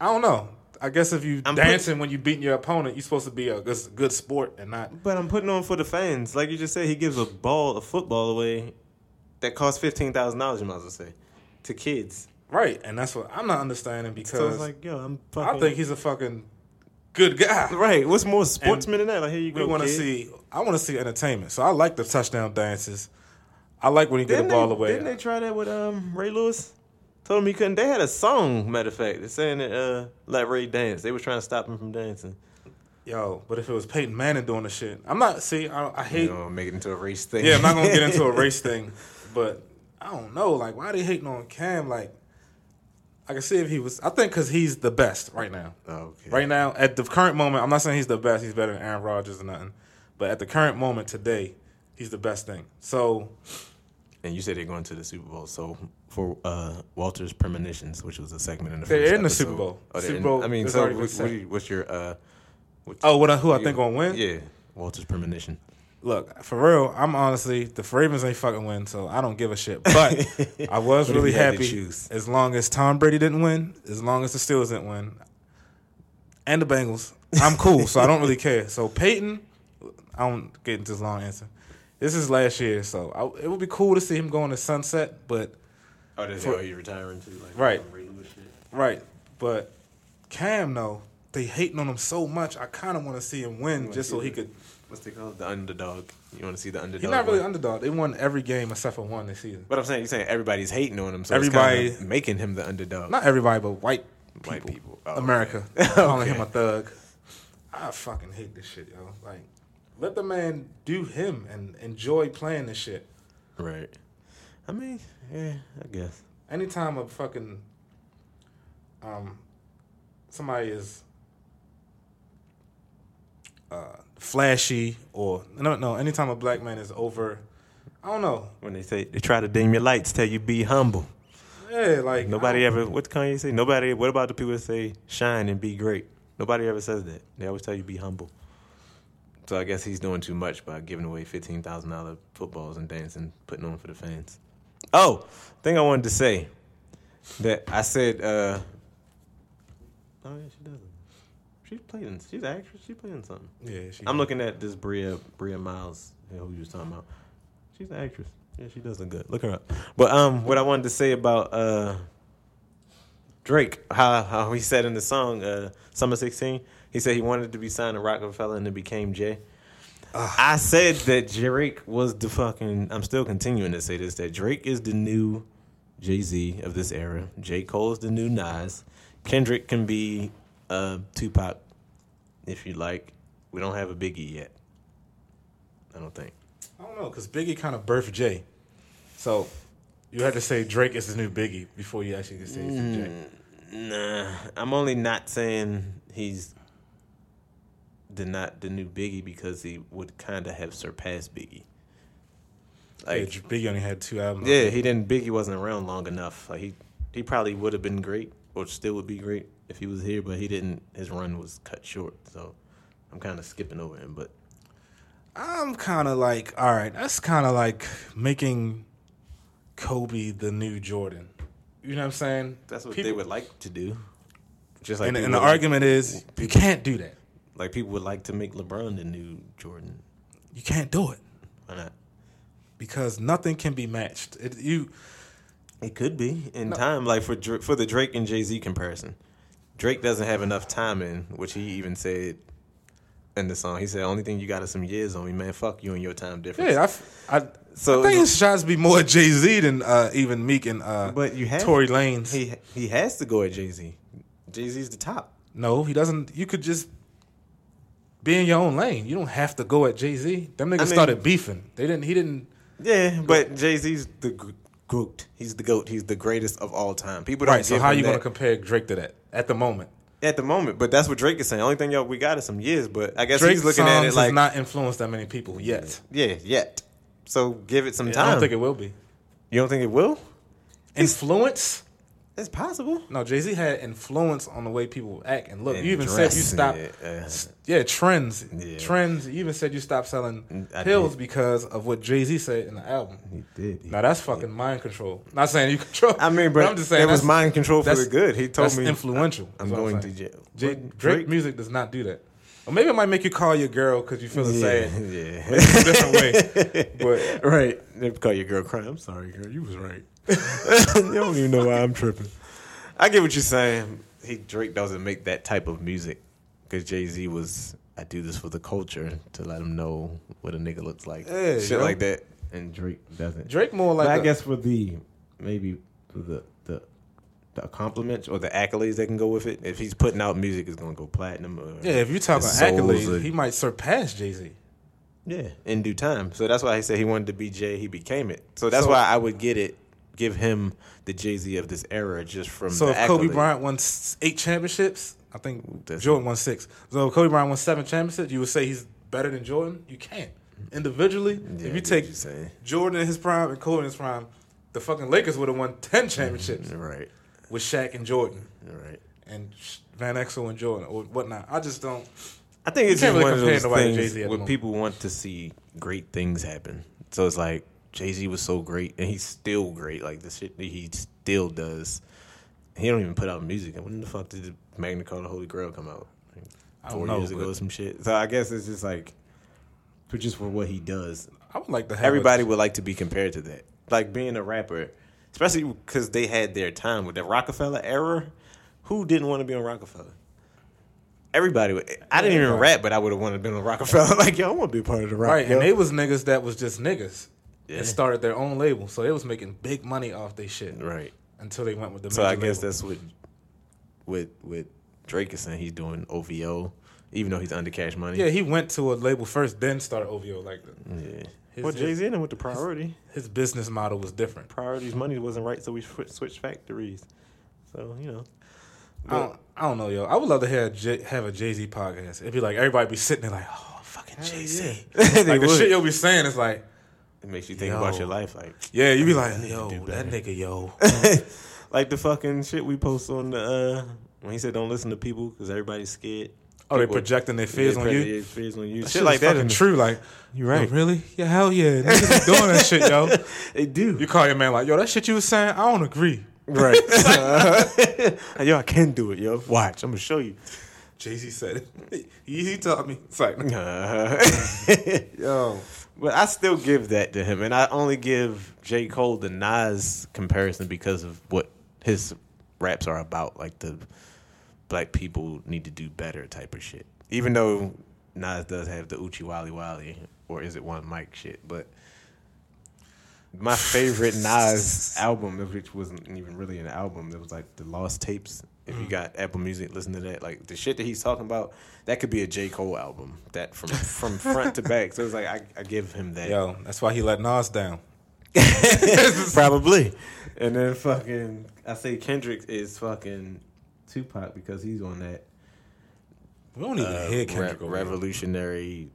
I don't know. I guess if you I'm dancing when you beating your opponent, you're supposed to be a good, good sport and not. But I'm putting on for the fans. Like you just said, he gives a ball, a football away that costs fifteen thousand dollars. You might as well say to kids. Right, and that's what I'm not understanding because So like, yo, I'm fucking. I think he's a fucking good guy. right. What's more sportsman than that? Like here you We want to see. I want to see entertainment. So I like the touchdown dances. I like when he get Didn't the ball they, away. Didn't they try that with um Ray Lewis? Told him he couldn't. They had a song, matter of fact, that's saying that uh let Ray dance. They were trying to stop him from dancing. Yo, but if it was Peyton Manning doing the shit, I'm not. See, I, I hate. You know, make it into a race thing. Yeah, I'm not gonna get into a race thing, but I don't know. Like, why they hating on Cam? Like, I can see if he was. I think because he's the best right now. okay. Right now, at the current moment, I'm not saying he's the best. He's better than Aaron Rodgers or nothing. But at the current moment today, he's the best thing. So And you said they're going to the Super Bowl. So for uh Walter's premonitions, which was a segment in the They're in the Super Bowl. Oh, Super in- Bowl I mean, so what, what you- what's your uh? What's, Oh, what I, who I think gonna win? Yeah, Walter's premonition. Look, for real, I'm honestly the Ravens ain't fucking win, so I don't give a shit. But I was really you had to happy as long as Tom Brady didn't win, as long as the Steelers didn't win, and the Bengals. I'm cool, so I don't really care. So Peyton, I don't get into this long answer. This is last year, so I, it would be cool to see him going to sunset. But Oh, that's For- oh, how you retiring too, like Right. Right, but Cam, though, they hating on him so much. I kind of want to see him win just so he the- could. What's they call it? The underdog. You want to see the underdog? He's not really win? underdog. They won every game except for one this season. But I'm saying you're saying everybody's hating on him, so Everybody- making him the underdog. Not everybody, but white people. White people. Oh, America. okay. Calling Okay. him a thug. I fucking hate this shit, yo. Like, let the man do him and enjoy playing this shit. Right. I mean, yeah, I guess. Anytime a fucking um somebody is uh flashy or no no, anytime a black man is over I don't know. When they say they try to dim your lights, tell you be humble. Yeah, like Nobody ever. What Kanye say? Nobody. What about the people that say shine and be great? Nobody ever says that. They always tell you be humble. So I guess he's doing too much by giving away fifteen thousand dollar footballs and dancing, putting on for the fans. Oh, thing I wanted to say that I said. uh Oh yeah, she doesn't. She's playing. She's an actress. She's playing something. Yeah, she I'm looking at this Bria Bria Myles, who you was talking about. She's an actress. Yeah, she does look good. Look her up. But um, what I wanted to say about uh Drake, how how he said in the song uh Summer 16, he said he wanted to be signed to Rockefeller and it became Jay. I said that Drake was the fucking. I'm still continuing to say this that Drake is the new Jay Z of this era. J Cole is the new Nas. Kendrick can be uh, Tupac if you like. We don't have a Biggie yet. I don't think. I don't know, because Biggie kind of birthed Jay. So you had to say Drake is the new Biggie before you actually could say he's the Jay. Nah, I'm only not saying he's the not the new Biggie because he would kind of have surpassed Biggie. Like, yeah, Biggie only had two albums. yeah, he didn't. Biggie wasn't around long enough. Like he, he probably would have been great, or still would be great if he was here. But he didn't. His run was cut short. So I'm kind of skipping over him. But I'm kind of like, all right, that's kind of like making Kobe the new Jordan. You know what I'm saying? that's what People- they would like to do. Just like and, and the argument is, you can't do that. Like people would like to make LeBron the new Jordan. You can't do it Why not? because nothing can be matched. It, you It could be in time, like for for the Drake and Jay Z comparison. Drake doesn't have enough time in, which he even said in the song. He said, "Only thing you got is some years on me, man. Fuck you and your time difference." Yeah, I, f- I, So I think his shots be more Jay Z than uh, even Meek and uh, But you have Tory Lanez. He he has to go at Jay Z. Jay Z's the top. no, he doesn't. You could just be in your own lane. You don't have to go at Jay Z. Them niggas mean- started beefing. They didn't. He didn't. Yeah, but Jay Z's the goat. He's the goat. He's the greatest of all time. People don't Right. So how him you going to compare Drake to that at the moment? at the moment. But that's what Drake is saying. Only thing y'all we got is some years, but I guess Drake's he's looking at it like not influenced that many people yet. yeah, yet. So give it some I time. I don't think it will be. you don't think it will? Influence? It's possible. No, Jay Z had influence on the way people act and look. And you even said you stopped. yeah, uh, Yeah, trends. Yeah. Trends. You even said you stopped selling I pills did. because of what Jay Z said in the album. He did. Now that's fucking mind control. Not saying you control. I mean, but, I'm just saying it was mind control for the good. He told that's me influential. I'm is what going to saying. jail. J- But Drake, music does not do that. Or maybe it might make you call your girl because you feel the yeah, same. yeah. It's a different way. But right. They call your girl crying. I'm sorry, girl. You was right. you don't even know why I'm tripping. I get what you're saying. He Drake doesn't make that type of music because Jay Z was. I do this for the culture to let him know what a nigga looks like. Yeah, Shit yo. like that. And Drake doesn't. Drake more like But I a- guess for the maybe for the the the compliments or the accolades that can go with it. If he's putting out music, it's gonna go platinum. Or yeah. If you're talking the souls accolades, of- he might surpass Jay Z. yeah, in due time. So that's why he said he wanted to be Jay. He became it. So that's So- why I would get it, give him the Jay Z of this era just from. So the if Kobe. Bryant won eight championships, I think That's- Jordan won six. So if Kobe Bryant won seven championships, you would say he's better than Jordan. You can't individually. Yeah, if you take. Jordan in his prime and Kobe in his prime, the fucking Lakers would have won ten mm-hmm. championships right, with Shaq and Jordan right. and Van Exel and Jordan or whatnot. I just don't. I think it's just really one of those things Jay-Z at the where people want to see great things happen. So it's like Jay Z was so great, and he's still great. Like the shit that he still does. He don't even put out music. And when the fuck did Magna Carta Holy Grail come out? Like, I don't Four know, years ago, or some shit. So I guess it's just like, for just for what he does. I would like to have Everybody A, would like to be compared to that. Like being a rapper, especially because they had their time with the Rockefeller era. Who didn't want to be on Rockefeller? Everybody. Would, I didn't even rap, but I would have wanted to be on Rockefeller. like, yo, I want to be part of the right, and they was niggas that was just niggas Yeah. and started their own label, so they was making big money off their shit right. until they went with the. So I guess label. that's what with with Drake is saying. He's doing OVO, even though he's under Cash Money. Yeah, he went to a label first, then started OVO. Like the, yeah. His- well, Jay Z and with the priority. his business model was different. Priorities money wasn't right, so we switched factories. So you know. I don't, I don't know, yo. I would love to hear a J, have a Jay Z podcast. It'd be like everybody be sitting there like, oh, fucking Jay Z. yeah. Like the would. shit you'll be saying is like, It makes you think Yo. about your life, like yeah, you be like, I need to yo, that nigga, yo. like the fucking shit we post on the uh, when he said don't listen to people because everybody's scared. Oh, they projecting their fears Yeah, on you. fears on you. That Shit like that is true. Like, You yo, right. really? Yeah, hell yeah. Niggas be doing that shit, yo. They do. You call your man like, yo, that shit you was saying, I don't agree. right. yo, I can do it, yo. Watch, I'm gonna show you. Jay Z said it. He, he taught me. It's like, yo, but I still give that to him, and I only give J Cole the Nas comparison because of what his raps are about, like the black people need to do better type of shit. Even though Nas does have the Oochie Wally Wally, or is it One Mic shit, but. My favorite Nas album, which wasn't even really an album, it was like the Lost Tapes. If you got Apple Music, listen to that. Like the shit that he's talking about, that could be a J Cole album. That from from front to back. So it's like I, I give him that. yo, that's why he let Nas down. Probably. And then fucking, I say Kendrick is fucking Tupac because he's on that We don't even uh, hear Kendrick here. revolutionary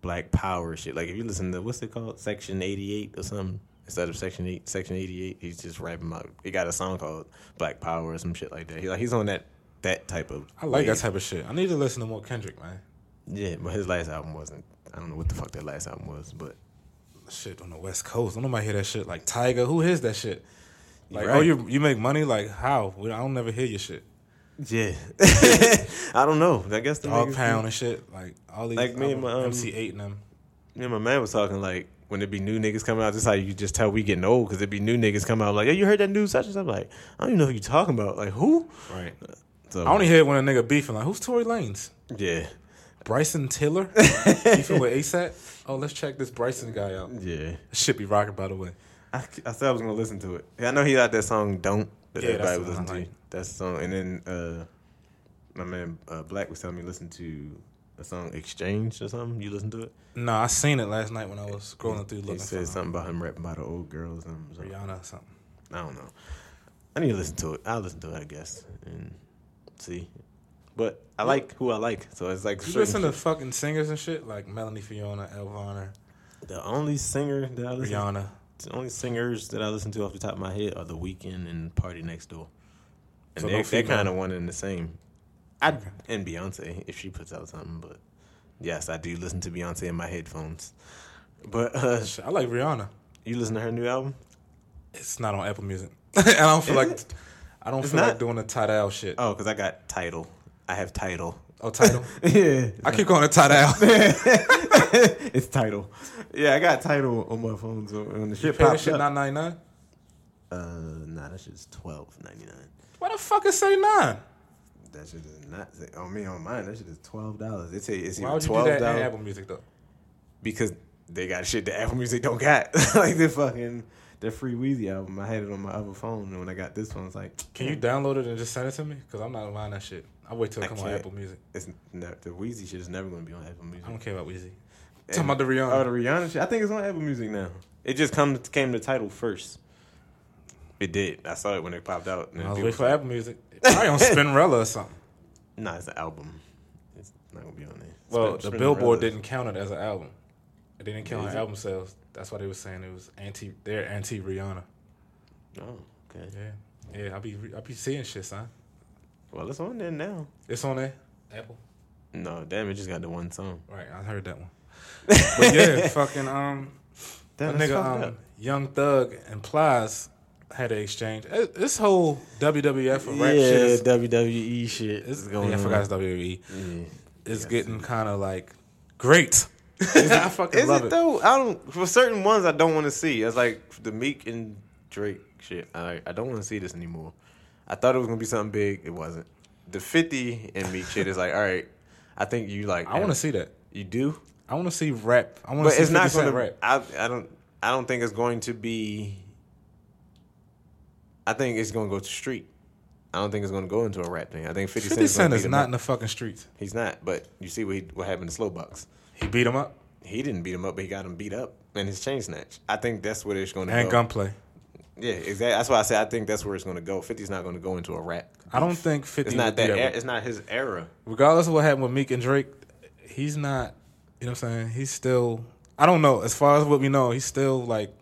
black power shit. Like if you listen to what's it called, Section eighty eight or something instead of Section eight, Section eighty eight. He's just rapping about. He got a song called Black Power or some shit like that. He like he's on that that type of. I like that type of shit. I need to listen to more Kendrick, man. Yeah, but his last album wasn't. I don't know what the fuck that last album was, but Shit on the West Coast. I don't nobody hear that shit. Like Tyga, who hears that shit? Like, right. oh, you you make money? Like how? I don't never hear your shit. yeah, I don't know. I guess the niggas Pound do- and shit. Like all these. Like me and my, um, MC Eiht and them. Me and my man was talking like when there be new niggas coming out, just how you just tell we getting old because there be new niggas coming out like, yo, you heard that new such and such? I'm like, I don't even know who you talking about. Like who? Right. So I only hear it when a nigga beefing. Like who's Tory Lanez? yeah, Bryson Tiller beefing with ASAP. Oh, let's check this Bryson guy out. yeah. Should be rocking by the way. I, I said I was gonna listen to it. Yeah, I know he got that song "Don't" that Yeah, everybody was listening I to. like. That's the song, and then uh, my man uh, Black was telling me listen to a song "Exchange" or something. You listen to it? No, I seen it last night when I was scrolling through He looking said something about him rapping about the old girls and something. Rihanna or something. I don't know. I need to listen to it. I'll listen to it, I guess, and see. but I like who I like. So it's like You listen to shit. fucking singers and shit like Melanie Fiona, Elvana, the only singer that I listen. Rihanna. The only singers that I listen to off the top of my head are The Weeknd and PartyNextDoor, and So they, no they're kind of one and the same. I Okay. and Beyonce if she puts out something, but yes, I do listen to Beyonce in my headphones. But uh, I like Rihanna. you listen to her new album? It's not on Apple Music. and I don't feel Is like I don't It's feel not? like doing the Tidal shit. Oh, because I got title. I have title. Oh, title. yeah, I keep calling it Tidal. it's title. Yeah, I got title on my phone. So when the shit pops shit up, nine ninety nine. uh, nah, that shit's twelve ninety nine. Why the fuck is say nine? That shit is not on me on mine. That shit is twelve dollars. They say it's Why either would you do twelve dollars Apple Music though? because they got shit that Apple Music don't got. like the fucking the free Weezy album. I had it on my other phone, and when I got this one, it's like, Can you download it and just send it to me? Because I'm not buying that shit. I wait till it comes on. Apple Music. It's ne- the Weezy shit is never gonna be on Apple Music. I don't care about Weezy. And- Talking about the Rihanna. Oh, the Rihanna shit. I think it's on Apple Music now. It just come came the title first. It did. I saw it when it popped out. and I was waiting for Apple Music. Probably on Spinrilla or something. like, Nah, it's an album. It's not gonna be on there. Well, Spin- the Billboard didn't count it as an album. It didn't count it? album sales. That's why they were saying it was anti. They're anti Rihanna. Oh, okay. Yeah, yeah. I be I be seeing shit, son. Well, it's on there now. It's on there. Apple. No, damn, it just got the one song. Right, I heard that one. but yeah, fucking um, that nigga um, up. Young Thug and Plies had an exchange. Eh, This whole WWF and rap yeah, shit is. WWE shit It's, is going yeah, I forgot it's WWE. Yeah. It's Yeah, getting kind of like great. I fucking Is love it it. though? I don't. For certain ones, I don't want to see. It's like the Meek and Drake shit. I I don't want to see this anymore. I thought it was gonna be something big. It wasn't. The Fifty and Meek shit is like, all right. I think you like. I want to see that. You do, I want to see rap. I want to see it's not 50 Cent gonna. rap. I I don't. I don't think it's going to be. I think it's gonna go to street. I don't think it's gonna go into a rap thing. I think Fifty, 50 Cent's Cent is not up. in the fucking streets. He's not. But you see what he, what happened to Slowbucks. He beat him up He didn't beat him up, but he got him beat up in his chain snatch. I think that's where it's going to and go. gunplay. Yeah, exactly. That's why I say I think that's where it's going to go. 50's not going to go into a rap. I don't think 50 It's not that. Era, it's not his era. regardless of what happened with Meek and Drake, he's not. You know what I'm saying? He's still. I don't know. As far as what we know, he's still like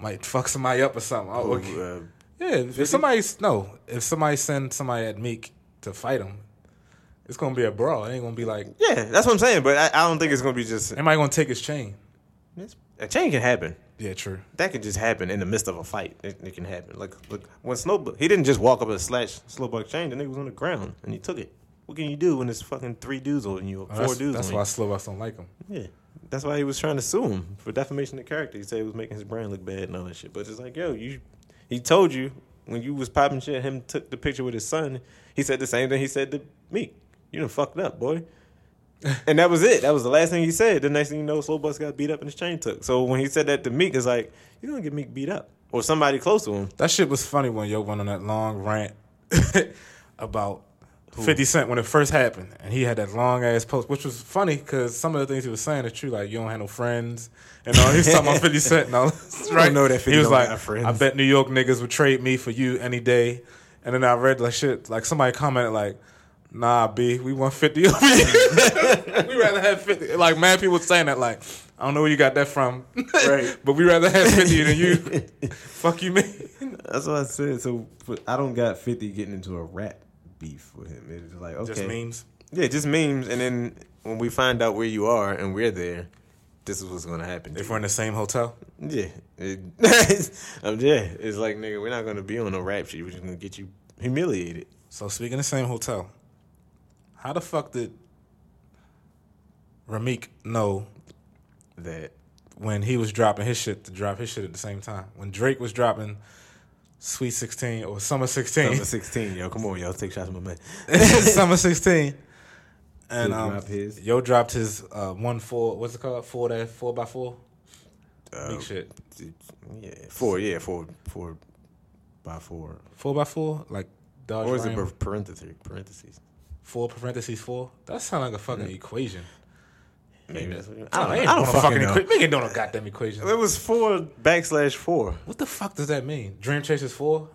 might fuck somebody up or something. Oh, okay. Uh, Yeah, if somebody no, if somebody send somebody at Meek to fight him, it's gonna be a brawl. It ain't gonna be like yeah, that's what I'm saying. But I, I don't think it's to be just Am I gonna take his chain. a chain can happen. Yeah, true. That can just happen in the midst of a fight. It, it can happen. Like look, when Snowbuck, he didn't just walk up and slash Slowbuck chain. The nigga was on the ground and he took it. What can you do when there's fucking three dudes on you, or Oh, four that's dudes? that's why? Slowbucks don't like him. Yeah. That's why he was trying to sue him for defamation of character. He said it was making his brand look bad and all that shit. But it's like, yo, you he told you when you was popping shit, him took the picture with his son, he said the same thing he said to me. You done fucked up, boy. and that was it. That was the last thing he said. The next thing you know, Slowbucks got beat up and his chain took. So when he said that to Meek, it's like, you're gonna get Meek beat up. Or somebody close to him. That shit was funny when Yo went on that long rant about 50 Cent when it first happened. And he had that long ass post, which was funny because some of the things he was saying are true. Like, you don't have no friends. And all, he's talking about 50 Cent and all this, right? know that 50 he was like. I bet New York niggas would trade me for you any day. And then I read like shit, like somebody commented like, Nah, B, we want 50 over you. we rather have 50. Like, mad people saying that, like, I don't know where you got that from. Right. but we rather have 50 than you. Fuck you, man. That's what I said. So I don't got 50 getting into a rap beef with him. It's like, okay. Just memes. Yeah, just memes. And then when we find out where you are and we're there, this is what's gonna happen. If we're in the same hotel. Yeah, it, yeah. It's like nigga, we're not gonna be on a rap sheet. We're just gonna get you humiliated. So speaking of the same hotel, how the fuck did Ramik know That when he was dropping his shit to drop his shit at the same time? When Drake was dropping Sweet 16 or Summer 16. number sixteen, yo, come on, yo, take shots, my man. Summer 16. And Yo um, dropped his. Yo dropped his uh, one four. What's it called? Four that four by four. Uh, Big shit. Yeah, four. Yeah, four. Four by four. Four by four, like Dodge Or is it Ram. parentheses? Parentheses. four parentheses four. That sounds like a fucking equation. Maybe that's what you- I don't, I ain't don't doing fucking fucking know. equation. We ain't doing no goddamn equation. It was four backslash four. What the fuck does that mean? Dream Chasers four.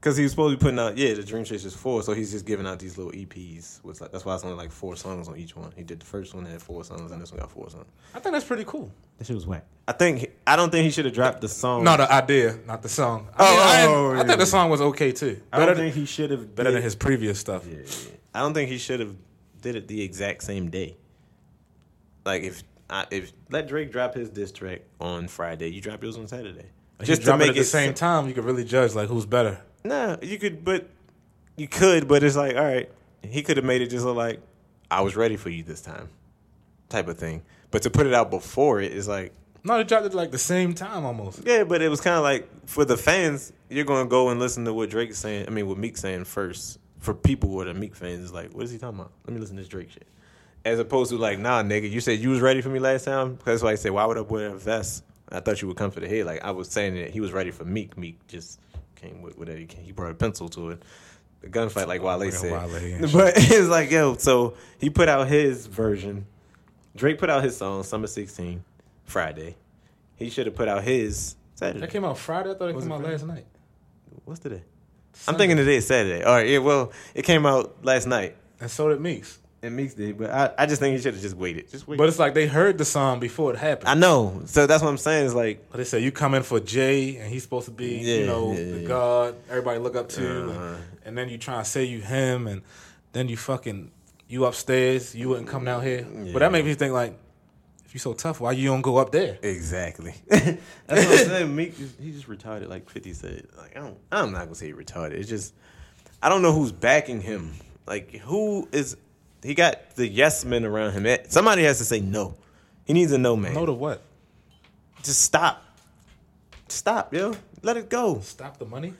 Because he was supposed to be putting out, yeah, the Dream Chasers four, so he's just giving out these little EPs. With like, that's why it's only like four songs on each one. He did the first one had four songs, and this one got four songs. I think that's pretty cool. That shit was whack. I think he- I don't think he should have dropped the song. No, the idea, not the song. I, Oh, mean, I, oh, I yeah. think the song was okay too. I Better, don't than, think he should have better than his previous stuff. Yeah, yeah. I don't think he should have did it the exact same day. Like if I, if let Drake drop his diss track on Friday, you drop yours on Saturday. Just to make it at the same time, you could really judge like who's better. Nah, you could, but you could, but it's like, all right, he could have made it just look like I was ready for you this time, type of thing. But to put it out before it is like, No, they dropped it like the same time almost. yeah, but it was kind of like for the fans, you're gonna go and listen to what Drake's saying. I mean, what Meek's saying first. For people who are the Meek fans, it's like, what is he talking about? Let me listen to this Drake shit. As opposed to like, nah, nigga, you said you was ready for me last time. That's why I said, why would I wear a vest? I thought you would come for the head. Like I was saying that he was ready for Meek. Meek just came with whatever he came. He brought a pencil to it. The gunfight, like Wale Bring said. Wale and But it's like, yo, so he put out his version. Drake put out his song, Summer 16, Friday. He should have put out his Saturday. That came out Friday. I thought it Was came it out Friday? last night. What's today? I'm thinking today is Saturday. All right, yeah, well, it came out last night. And so did Meeks. And Meeks did, but I, I just think he should have just waited. Just wait. But it's like they heard the song before it happened. I know. So that's what I'm saying. It's like, But they said you come in for Jay, and he's supposed to be, Yeah, you know, yeah, the yeah. god everybody look up to, Uh-huh. and, and then you try and say you him, and then you fucking you upstairs, you wouldn't come down here. But that made me think like, if you so tough, why you don't go up there? exactly. that's what I'm saying. Meek, he just retarded, like 50 said. Like, I don't, I'm not going to say retarded. It's just, I don't know who's backing him. Like, who is, he got the yes men around him. Eh, Somebody has to say no. He needs a no man. No to what? just stop. Stop, yo. Let it go. Stop the money?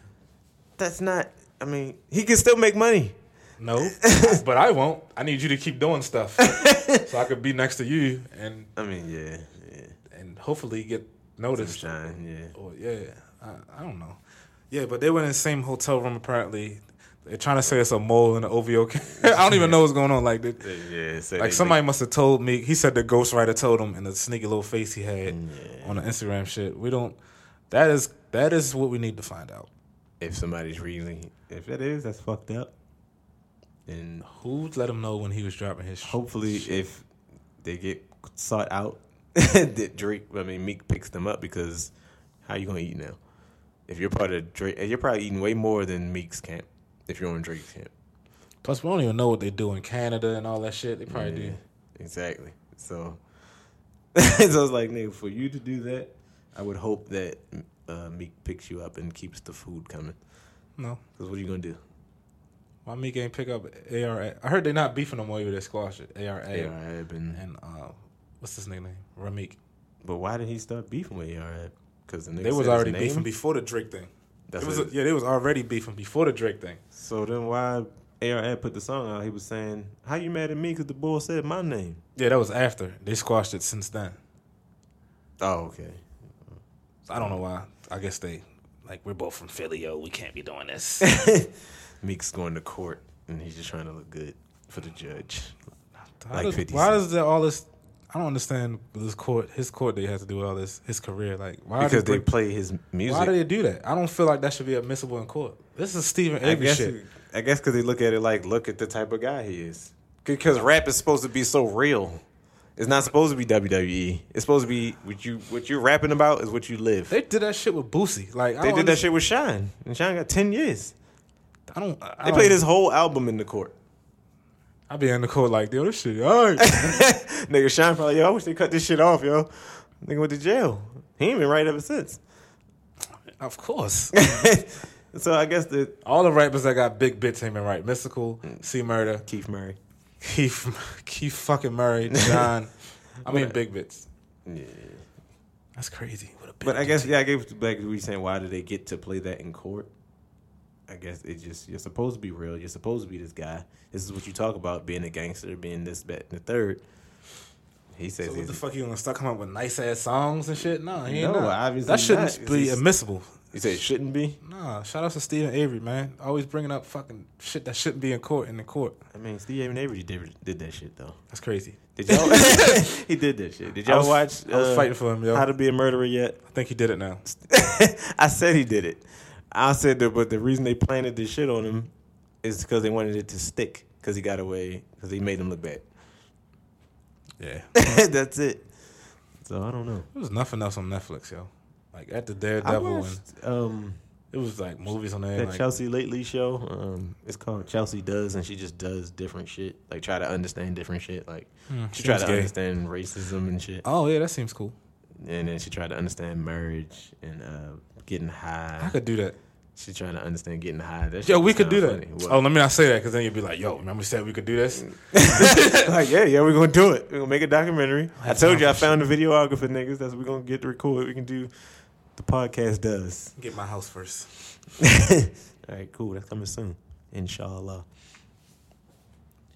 That's not, I mean, he can still make money. No, but I won't. I need you to keep doing stuff so I could be next to you and I mean, yeah, yeah. and hopefully get noticed. shine, yeah. Or yeah, I, I don't know. Yeah, but they were in the same hotel room apparently. They're trying to say it's a mole in the OVO. I don't even know what's going on. Like, they, Yeah, so like they- somebody must have told me. He said the ghostwriter told him in the sneaky little face he had mm, Yeah. on the Instagram shit. We don't. That is that is what we need to find out. if somebody's reading, if it is, that's fucked up. And Who let him know when he was dropping his? hopefully, if they get sought out, that Drake, I mean Meek picks them up because how you gonna eat now? If you're part of Drake, and you're probably eating way more than Meek's camp. If you're on Drake's camp, Plus, we don't even know what they do in Canada and all that shit. They probably Yeah, do. exactly. So, so it's like, nigga, for you to do that, I would hope that uh, Meek picks you up and keeps the food coming. No, Because what are you gonna do? why Meek ain't pick up ARA? I heard they not beefing no more. Either they squashed it. ARA ARAB and and uh, what's his name? Ramik. But why did he start beefing with ARAB? Because the nigga They was already beefing before the Drake thing. That's it was what- yeah, they was already beefing before the Drake thing. so then why ARAB put the song out? He was saying, "How you mad at me? Because the boy said my name." Yeah, that was after they squashed it. Since then, Oh, okay. I don't know why. I guess they like we're both from Philly, yo. We can't be doing this. Meek's going to court and he's just trying to look good for the judge. How Like does- 50 why Cent. does there all this? I don't understand this court. His court they has to do all this. His career, like why Because they, they play his music. Why do they do that? I don't feel like that should be admissible in court. This is Steven Avery shit. I guess because they look at it like, look at the type of guy he is. Because rap is supposed to be so real. It's not supposed to be WWE. It's supposed to be what you what you're rapping about is what you live. They, They did that shit with Boosie. Like I did don't that shit with Shyne, and Shyne got ten years. I don't. I They don't- played his whole album in the court. I be in the court like, yo, this shit. All right. Nigga Shyne probably, yo, I wish they cut this shit off, yo. Nigga went to jail. He ain't been right ever since. of course. so I guess the All the rappers that got big bits ain't been right. Mystikal, mm. C Murder, Keith Murray. Keith, Keith fucking Murray, John. I mean, big bits. Yeah. That's crazy. What a big But I guess yeah, I gave it back to we saying why did they get to play that in court? I guess it just you're supposed to be real. You're supposed to be this guy. This is what you talk about being a gangster, being this, that, and the third. He says So what the fuck you gonna start coming up with nice ass songs and shit? No, he ain't No, obviously that shouldn't not. be admissible. He said it shouldn't be. Nah, shout out to Steven Avery, man. Always bringing up fucking shit that shouldn't be in court in the court. I mean, Steve Avery did, did that shit though. That's crazy. Did y'all? he did that shit. Did y'all was- watch? I was uh, fighting for him, yo. How to Be a Murderer yet? I think he did it now. I said he did it. I said that, but the reason they planted this shit on him is because they wanted it to stick because he got away because he made them look bad. Yeah, That's it. So I don't know. there was nothing else on Netflix, yo. Like at the Daredevil, and um, it was like movies on there. that Like, Chelsea Lately show. Um, it's called Chelsea Does, and she just does different shit. Like try to understand different shit. Like hmm, she tried to gay. understand racism and shit, Oh yeah, that seems cool. and then she tried to understand marriage and uh, getting high. I could do that. She trying to understand getting high. That Yo, we could sound do that. What? Oh, let me not say that because then you'd be like, "Yo, remember we said we could do this?" like, yeah, yeah, we're gonna do it. We're gonna make a documentary. I told you I time for found a videographer, niggas. That's what we're gonna get to record. We can do the podcast does. Get my house first. All right, cool. That's coming soon. Inshallah.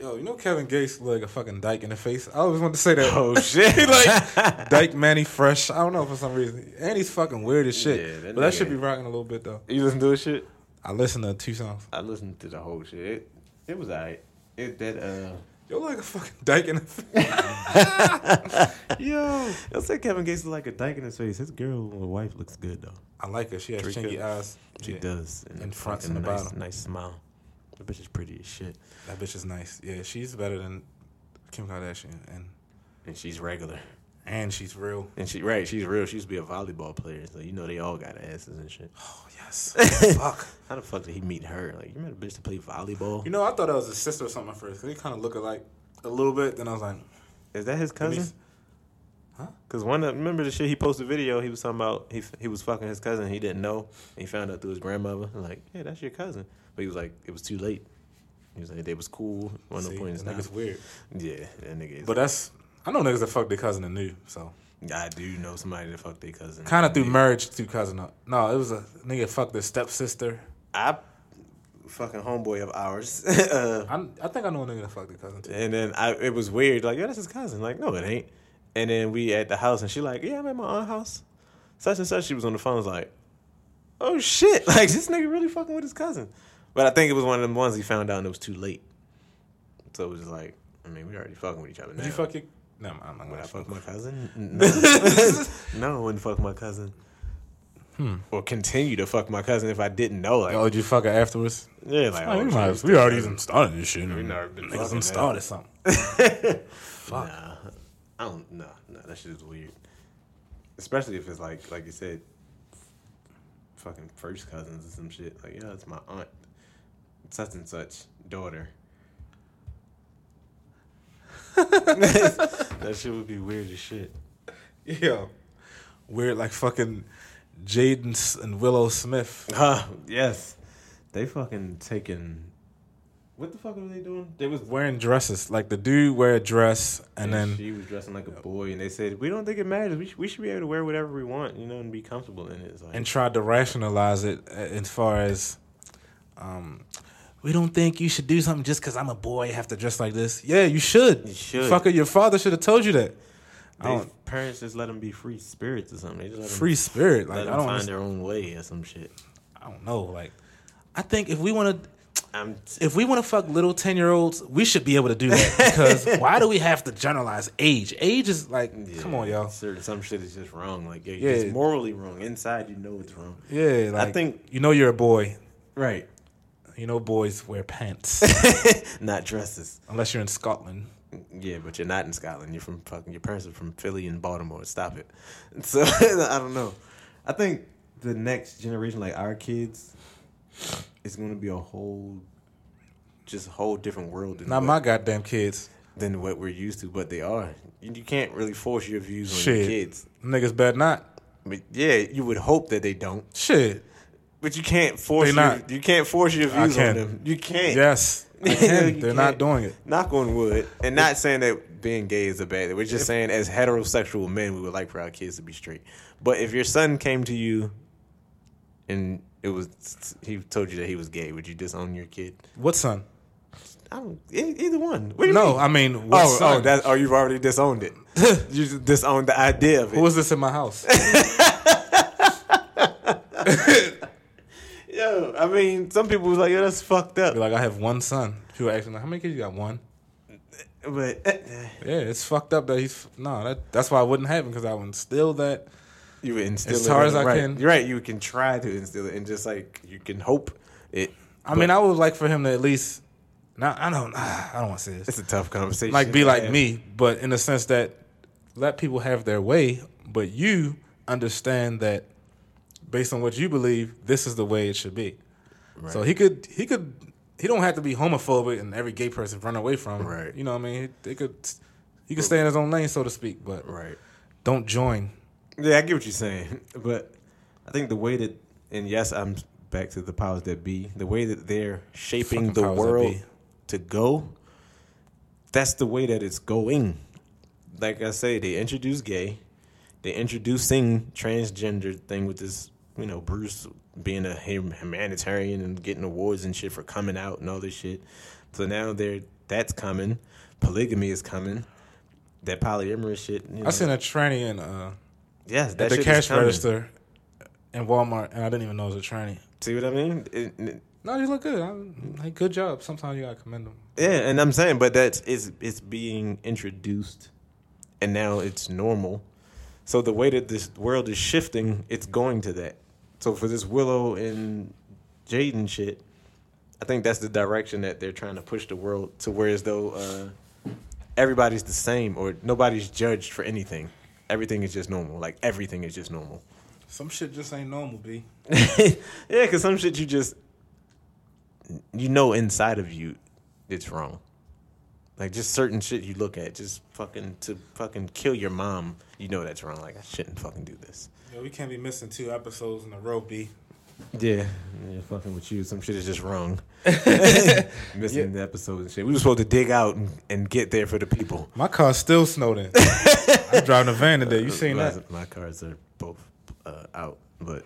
Yo, you know Kevin Gates look like a fucking dyke in the face. I always wanted to say that. Oh shit. like Dyke Mannie Fresh. I don't know for some reason. And he's fucking weird as shit. Yeah, that but that should be rocking a little bit though. you listen to his shit? I listened to two songs. I listened to the whole shit. It, it was alright. It that uh Yo, like a fucking dyke in the face. Yo, I'll say Kevin Gates look like a dyke in his face. His girl or wife looks good though. I like her. She has Dreka. chinky eyes. She Yeah. does. And In a front and the nice, bottom. nice smile. The bitch is pretty as shit. That bitch is nice. Yeah, she's better than Kim Kardashian, and And she's regular. and she's real. And she right, she's real. She used to be a volleyball player, so you know they all got asses and shit. Oh yes. Fuck. How the fuck did he meet her? Like you met a bitch to play volleyball? You know, I thought that was his sister or something at first. They kind of look alike a little bit. Then I was like, Is that his cousin? Huh? Cause one of, remember the shit he posted a video. He was talking about he he was fucking his cousin. He didn't know. And he found out through his grandmother. Like yeah, that's your cousin. But he was like it was too late. He was like they was cool. One no see, point in that nigga's weird. Yeah, that nigga. Is, But that's I know niggas that fuck their cousin and knew. So I do know somebody that fucked their cousin. kind of through marriage through cousin. No, it was a nigga fucked their stepsister. I fucking homeboy of ours. uh, I I think I know a nigga that fucked their cousin too. And then I, it was weird. Like, yeah, that's his cousin. Like, no, it ain't. And then we at the house, and she like, yeah, I'm at my aunt's house. Such and such. She was on the phone. Was like, oh shit, like this nigga really fucking with his cousin. But I think it was one of them ones he found out and it was too late. So it was just like, I mean, we already fucking with each other. Did now. you fuck your? No, I'm not gonna fuck my cousin? No, no, I wouldn't fuck my cousin. Hmm. Or continue to fuck my cousin if I didn't know. Like, Oh, did you fuck her afterwards? yeah, like, Oh, oh, we, might, we already even started this shit. We never been Niggas started something. Fuck. Nah, I don't. No, no, that shit is weird. Especially if it's like, like you said, fucking first cousins or some shit. Like, yeah, it's my aunt, such and such daughter. that shit would be weird as shit. Yeah. Weird, like fucking Jaden and Willow Smith. Huh? Yes, they fucking taking. What the fuck were they doing? They was Wearing dresses. Like the dude wear a dress and then she was dressing like a boy, and they said we don't think it matters. We, sh- we should be able to wear whatever we want, you know, and be comfortable in it. Like, and tried to rationalize it as far as um we don't think you should do something just because I'm a boy have to dress like this. Yeah, you should. You should. Fucker, your father should have told you that. I they, parents just let them be free spirits or something. They just let free spirit. let Like I them don't, find understand- their own way or some shit. I don't know. Like I think if we want to, I'm if we want to fuck little ten year olds, we should be able to do that. Because why do we have to generalize age? Age is like, come on, y'all. Certain some shit is just wrong. Like yeah, Yeah. it's morally wrong. Inside, you know it's wrong. Yeah, like think- you know you're a boy. Right. You know boys wear pants Not dresses. unless you're in Scotland. Yeah, but you're not in Scotland. You're from fucking. Your parents are from Philly and Baltimore. Stop it. So I don't know. I think the next generation, like our kids, is going to be a whole, just a whole different world than Not what, my goddamn kids. than what we're used to. But they are. You, you can't really force your views on Shit. your kids. Niggas better not. But yeah, you would hope that they don't. Shit. But you can't force They your, not. you can't force your views on them. You can't. Yes. I You can. They're not can't. doing it. Knock on wood. And not saying that being gay is a bad thing. We're just saying as heterosexual men we would like for our kids to be straight. But if your son came to you and it was he told you that he was gay, would you disown your kid? What son? I don't e- either one. What do you No, mean? I mean, what Oh, son? oh, that oh, you've already disowned it. you disowned the idea of it. Who was this in my house? Yo, I mean, some people was like, "Yo, that's fucked up." Be like, I have one son. People ask me, like, how many kids you got? One. But uh, Yeah, it's fucked up that he's no. That that's why I wouldn't have him because I would instill that You would instill As in- as I right. can. You're right. You can try to instill it, and just like you can hope it. I mean, I would like for him to at least. Now I don't. I don't want to say this. It's a tough conversation. like be like have. me, but in the sense that let people have their way, but you understand that based on what you believe, this is the way it should be. So he could he could he don't have to be homophobic and every gay person run away from. Right. You know what I mean? They could he could stay in his own lane, so to speak, but Right. don't join. Yeah, I get what you're saying, but I think the way that, and yes, I'm back to the powers that be. The way that they're shaping Fucking the world to go, that's the way that it's going. Like I say, they introduce gay, they introducing transgender thing with this, you know, Bruce being a humanitarian and getting awards and shit for coming out and all this shit. So now they're that's coming. Polygamy is coming. That polyamorous shit. You know, I seen a tranny in uh, yes, that at the cash register in Walmart, and I didn't even know it was a tranny. See what I mean? It- it- No, you look good. I, hey, good job. Sometimes you gotta commend them. yeah, and I'm saying, but that's it's it's being introduced, and now it's normal. So the way that this world is shifting, it's going to that. So for this Willow and Jaden shit, I think that's the direction that they're trying to push the world to, where as though uh, everybody's the same or nobody's judged for anything. Everything is just normal. Like everything is just normal. Some shit just ain't normal, b. yeah, because some shit you just you know inside of you it's wrong. Like just certain shit you look at, just fucking to fucking kill your mom, you know that's wrong. Like I shouldn't fucking do this. Yeah, we can't be missing two episodes in a row, b. Yeah, yeah, fucking with you, some shit is just wrong. Missing the episodes and shit. We were supposed to dig out and, and get there for the people. My car's still snowed in. I'm driving a van today. You seen my, that? My cars are both uh, out, but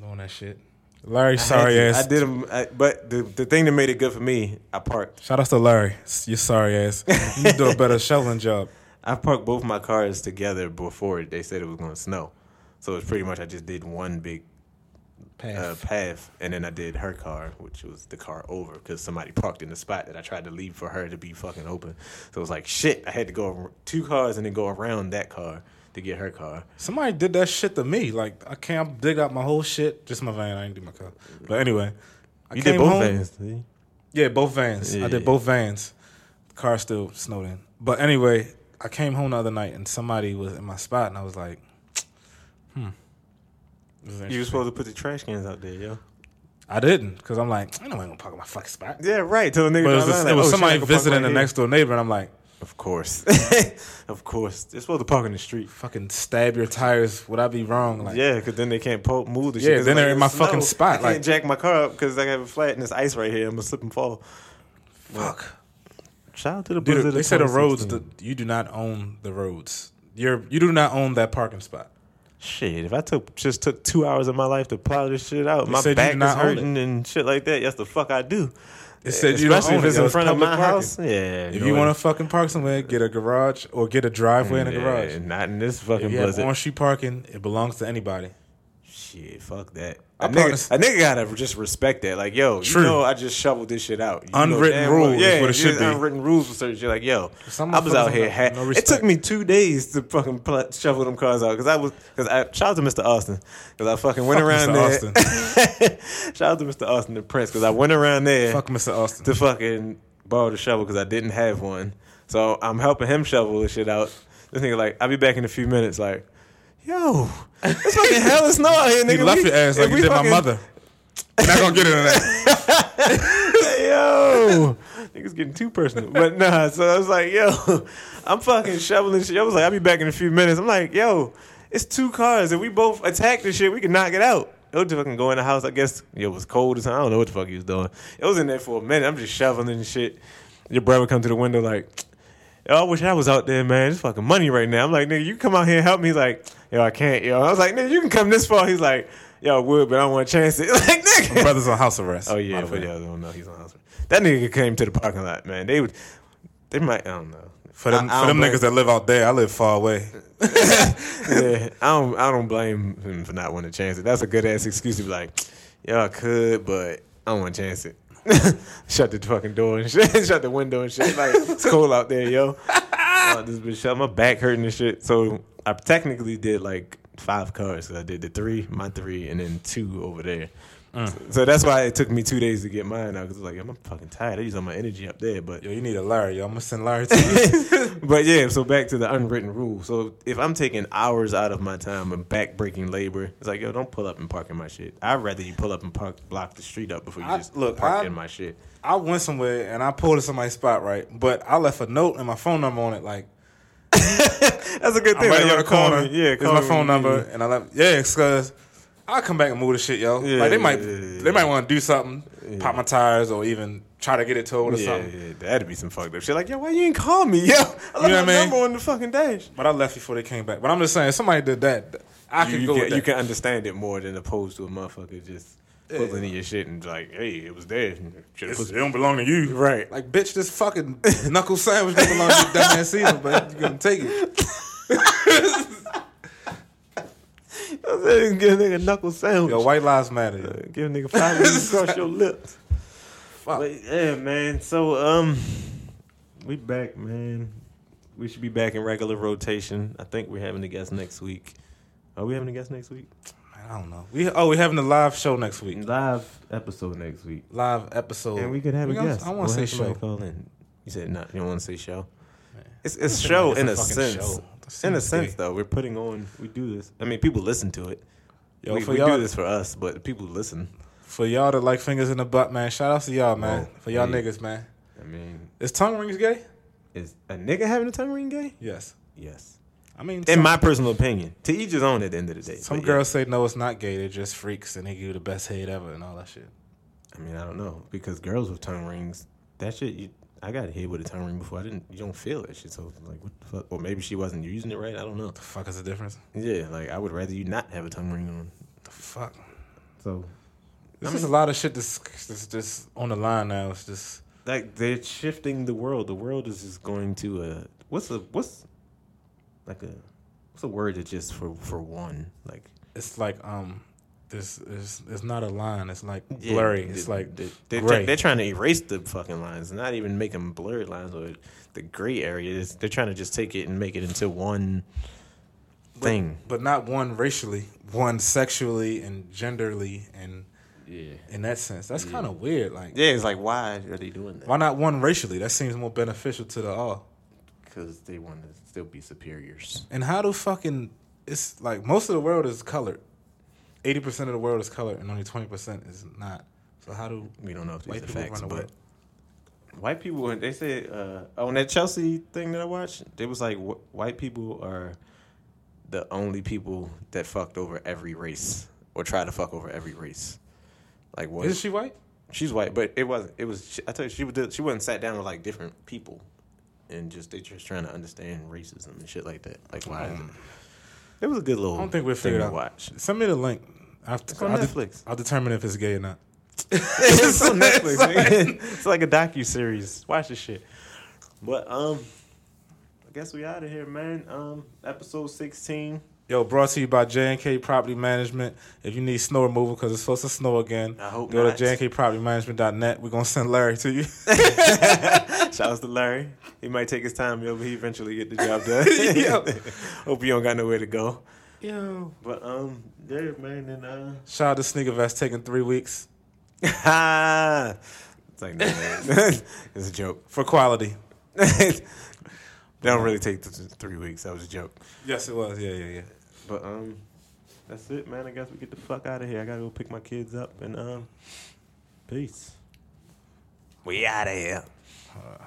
Doing that shit. Larry, sorry had to. ass. I did them, I, but the the thing that made it good for me, I parked. Shout out to Larry. You're sorry ass. You need to do a better shoveling job. I parked both my cars together before they said it was going to snow. So it's pretty much I just did one big uh, path, and then I did her car, which was the car over, because somebody parked in the spot that I tried to leave for her to be fucking open. So it was like shit. I had to go two cars and then go around that car to get her car. Somebody did that shit to me. Like I can't dig out my whole shit. Just my van. I didn't do my car. But anyway, I You did both home- vans. Yeah, both vans. Yeah, I did both vans. The car still snowed in. But anyway, I came home the other night and somebody was in my spot, and I was like, hmm. You were supposed to put the trash cans out there, yo. I didn't because I'm like, I know I ain't gonna park in my fucking spot. Yeah, right. Till a nigga But it was, just- it was oh, somebody I can park visiting the next door neighbor, and I'm like, Of course, of course. They're supposed to park in the street. fucking stab your tires. Would I be wrong? Like, yeah, because then they can't po- move the shit. Yeah, then it's they're in my it's fucking spot, I can't like- jack my car up because I have a flat and there's ice right here. I'm gonna slip and fall. fuck. Shout out to the Dude, Blizzard they say the roads. 2016. The, you do not own the roads. You're you do not own that parking spot. Shit, if I took just took two hours of my life to plow this shit out, They my back is hurting and shit like that. Yes, the fuck I do. It said you don't Especially own if it's it, in front of my parking. house. Yeah. If you want to fucking park somewhere, get a garage or get a driveway and a garage. not in this If fucking you have blizzard. on street parking, it belongs to anybody. Shit, fuck that. A nigga, a nigga gotta just respect that. Like, yo, True. you know, I just shoveled this shit out. You Unwritten rules well- yeah, what it should be. Unwritten rules for certain shit. Like, yo, Some I was out here. no it took me two days to fucking pl- shovel them cars out because I was because I shout out to Mr. Austin because I fucking went Fuck around Mr. there. shout out to Mr. Austin the Prince because I went around there Fuck Mr. Austin. to fucking borrow the shovel because I didn't have one. So I'm helping him shovel the shit out. This nigga like, I'll be back in a few minutes. Like, yo, it's fucking hell of snow out here, nigga. You left We- your ass like you we did my mother. We're not gonna get into that. yo, niggas getting too personal. But nah, so I was like, yo, I'm fucking shoveling shit. I was like, I'll be back in a few minutes. I'm like, yo, it's two cars. If we both attack this shit, we can knock it out. It was fucking go in the house. I guess yo, it was cold as hell. I don't know what the fuck he was doing. It was in there for a minute. I'm just shoveling and shit. Your brother come to the window like, yo, I wish I was out there, man. It's fucking money right now. I'm like, nigga, you come out here and help me. He's like, yo, I can't, yo. I was like, nigga, you can come this far. He's like, yo, I would, but I don't want to chance it. like, nigga. Brother's on house arrest. Oh yeah, for y'all don't know he's on house. arrest. That nigga came to the parking lot, man. They would, they might, I don't know. For them, I- I for them niggas that live out there, I live far away. yeah, I don't, I don't blame him for not wanting to chance it. That's a good ass excuse to be like, yo, I could, but I don't want to chance it. shut the fucking door and shit. shut the window and shit. Like it's cold out there, yo. Uh, this bitch shut my back hurting and shit. So I technically did like five cars. I did the three, my three, and then two over there. Mm. So, that's why it took me two days to get mine out because it's like I'm fucking tired. I use all my energy up there, but Yo, you need a Larry. Yo, I'm gonna send Larry to you. but yeah. So back to the unwritten rule. So if I'm taking hours out of my time and backbreaking labor, it's like yo, don't pull up and park in my shit. I'd rather you pull up and park block the street up before you I- just look, park I- in my shit. I went somewhere and I pulled in somebody's spot, right? But I left a note and my phone number on it, like That's a good I'm thing. right Like, on the corner. Yeah, it's call my phone number, and I left. Yeah, because I'll come back and move the shit, yo. Yeah, like they might, yeah, they might want to do something, pop my tires, or even try to get it towed or Yeah, something. yeah, that'd be some fucked up shit. Like, yo, why you ain't call me? Yo, I left know what my mean? number on the fucking dash. But I left before they came back. But I'm just saying, somebody did that, I you, could you go can, you can understand it more than opposed to a motherfucker just pulling in your shit and like, hey, it was there. Should have It's- put it don't belong to you, Right. Like, bitch, this fucking knuckle sandwich don't belong to you, dumbass Caesar, but you're gonna take it. I said, give a nigga knuckle sandwich. Yo, white lives matter. Uh, give a nigga five minutes across your lips. Fuck. But yeah, man. So um, we back, man. We should be back in regular rotation. I think we're having a guest next week. Are we having a guest next week? Man, I don't know. We oh, we having a live show next week. Live episode next week. Live episode. And we could have a gonna- guest. I want to We'll say show. Call in. You said not. You don't want to say show. It's it's It's show in a fucking sense. show. In a sense, though, we're putting on. We do this. I mean, people listen to it. Yo, we we do this for us, but people listen. for y'all to like fingers in the butt, man. Shout out to y'all, man. Oh, for y'all niggas, man. I mean, Is tongue rings gay? is a nigga having a tongue ring gay? Yes. Yes. I mean, In some, my personal opinion, to each his own. At the end of the day, some But yeah. girls say no, it's not gay. They're just freaks and they give you the best head ever and all that shit. I mean, I don't know because girls with tongue rings, that shit. You, I got hit with a tongue ring before. I didn't. You don't feel that shit. So like, what the fuck? Or maybe she wasn't using it right. I don't know. The fuck is the difference? Yeah, like I would rather you not have a tongue ring on. The fuck. So There's just a lot of shit that's that's just on the line now. It's just like they're shifting the world. The world is just going to uh what's a what's like a what's a word that just for for one like it's like um, this is it's not a line. It's like yeah, blurry. they- it's like they, they're, gray. they're trying to erase the fucking lines, not even make them blurry lines or the gray areas. They're trying to just take it and make it into one thing. but not one racially, one sexually and genderly, and Yeah, in that sense, that's kind of weird. Like, yeah. It's like why are they doing that? why not one racially? That seems more beneficial to the all. Because they want to still be superiors. And how do fucking it's like most of the world is colored. Eighty percent of the world is colored, and only twenty percent is not. So how do We don't know if these are facts, the but world? white people when they say uh, on that Chelsea thing that I watched, it was like wh- white people are the only people that fucked over every race or try to fuck over every race. Like what? Is she white? She's white, but it wasn't. It was. I tell you, she would. She wasn't sat down with like different people, and just they just trying to understand racism and shit like that. Like why? is it? Was a good little. I don't think thing it out. watch. Send me the link. After, It's on I'll, de- Netflix. I'll determine if it's gay or not. it's on Netflix. it's like a docu series. Watch this shit. But um, I guess we out of here, man. Um, episode sixteen. Yo, brought to you by J&K Property Management. If you need snow removal because it's supposed to snow again, I hope go not. to jnkpropertymanagement.net. We're going to send Larry to you. Shout out to Larry. He might take his time, yo, but he eventually get the job done. Hope you don't got nowhere to go. Yo. But um, yeah, man, and uh. Shout out to Sneaker Vest taking three weeks it's like no man. it's a joke. for quality. they don't really take th- three weeks. That was a joke. Yes, it was. Yeah, yeah, yeah. But um, that's it, man. I guess we get the fuck out of here. I gotta go pick my kids up and um, peace. We out of here. Uh,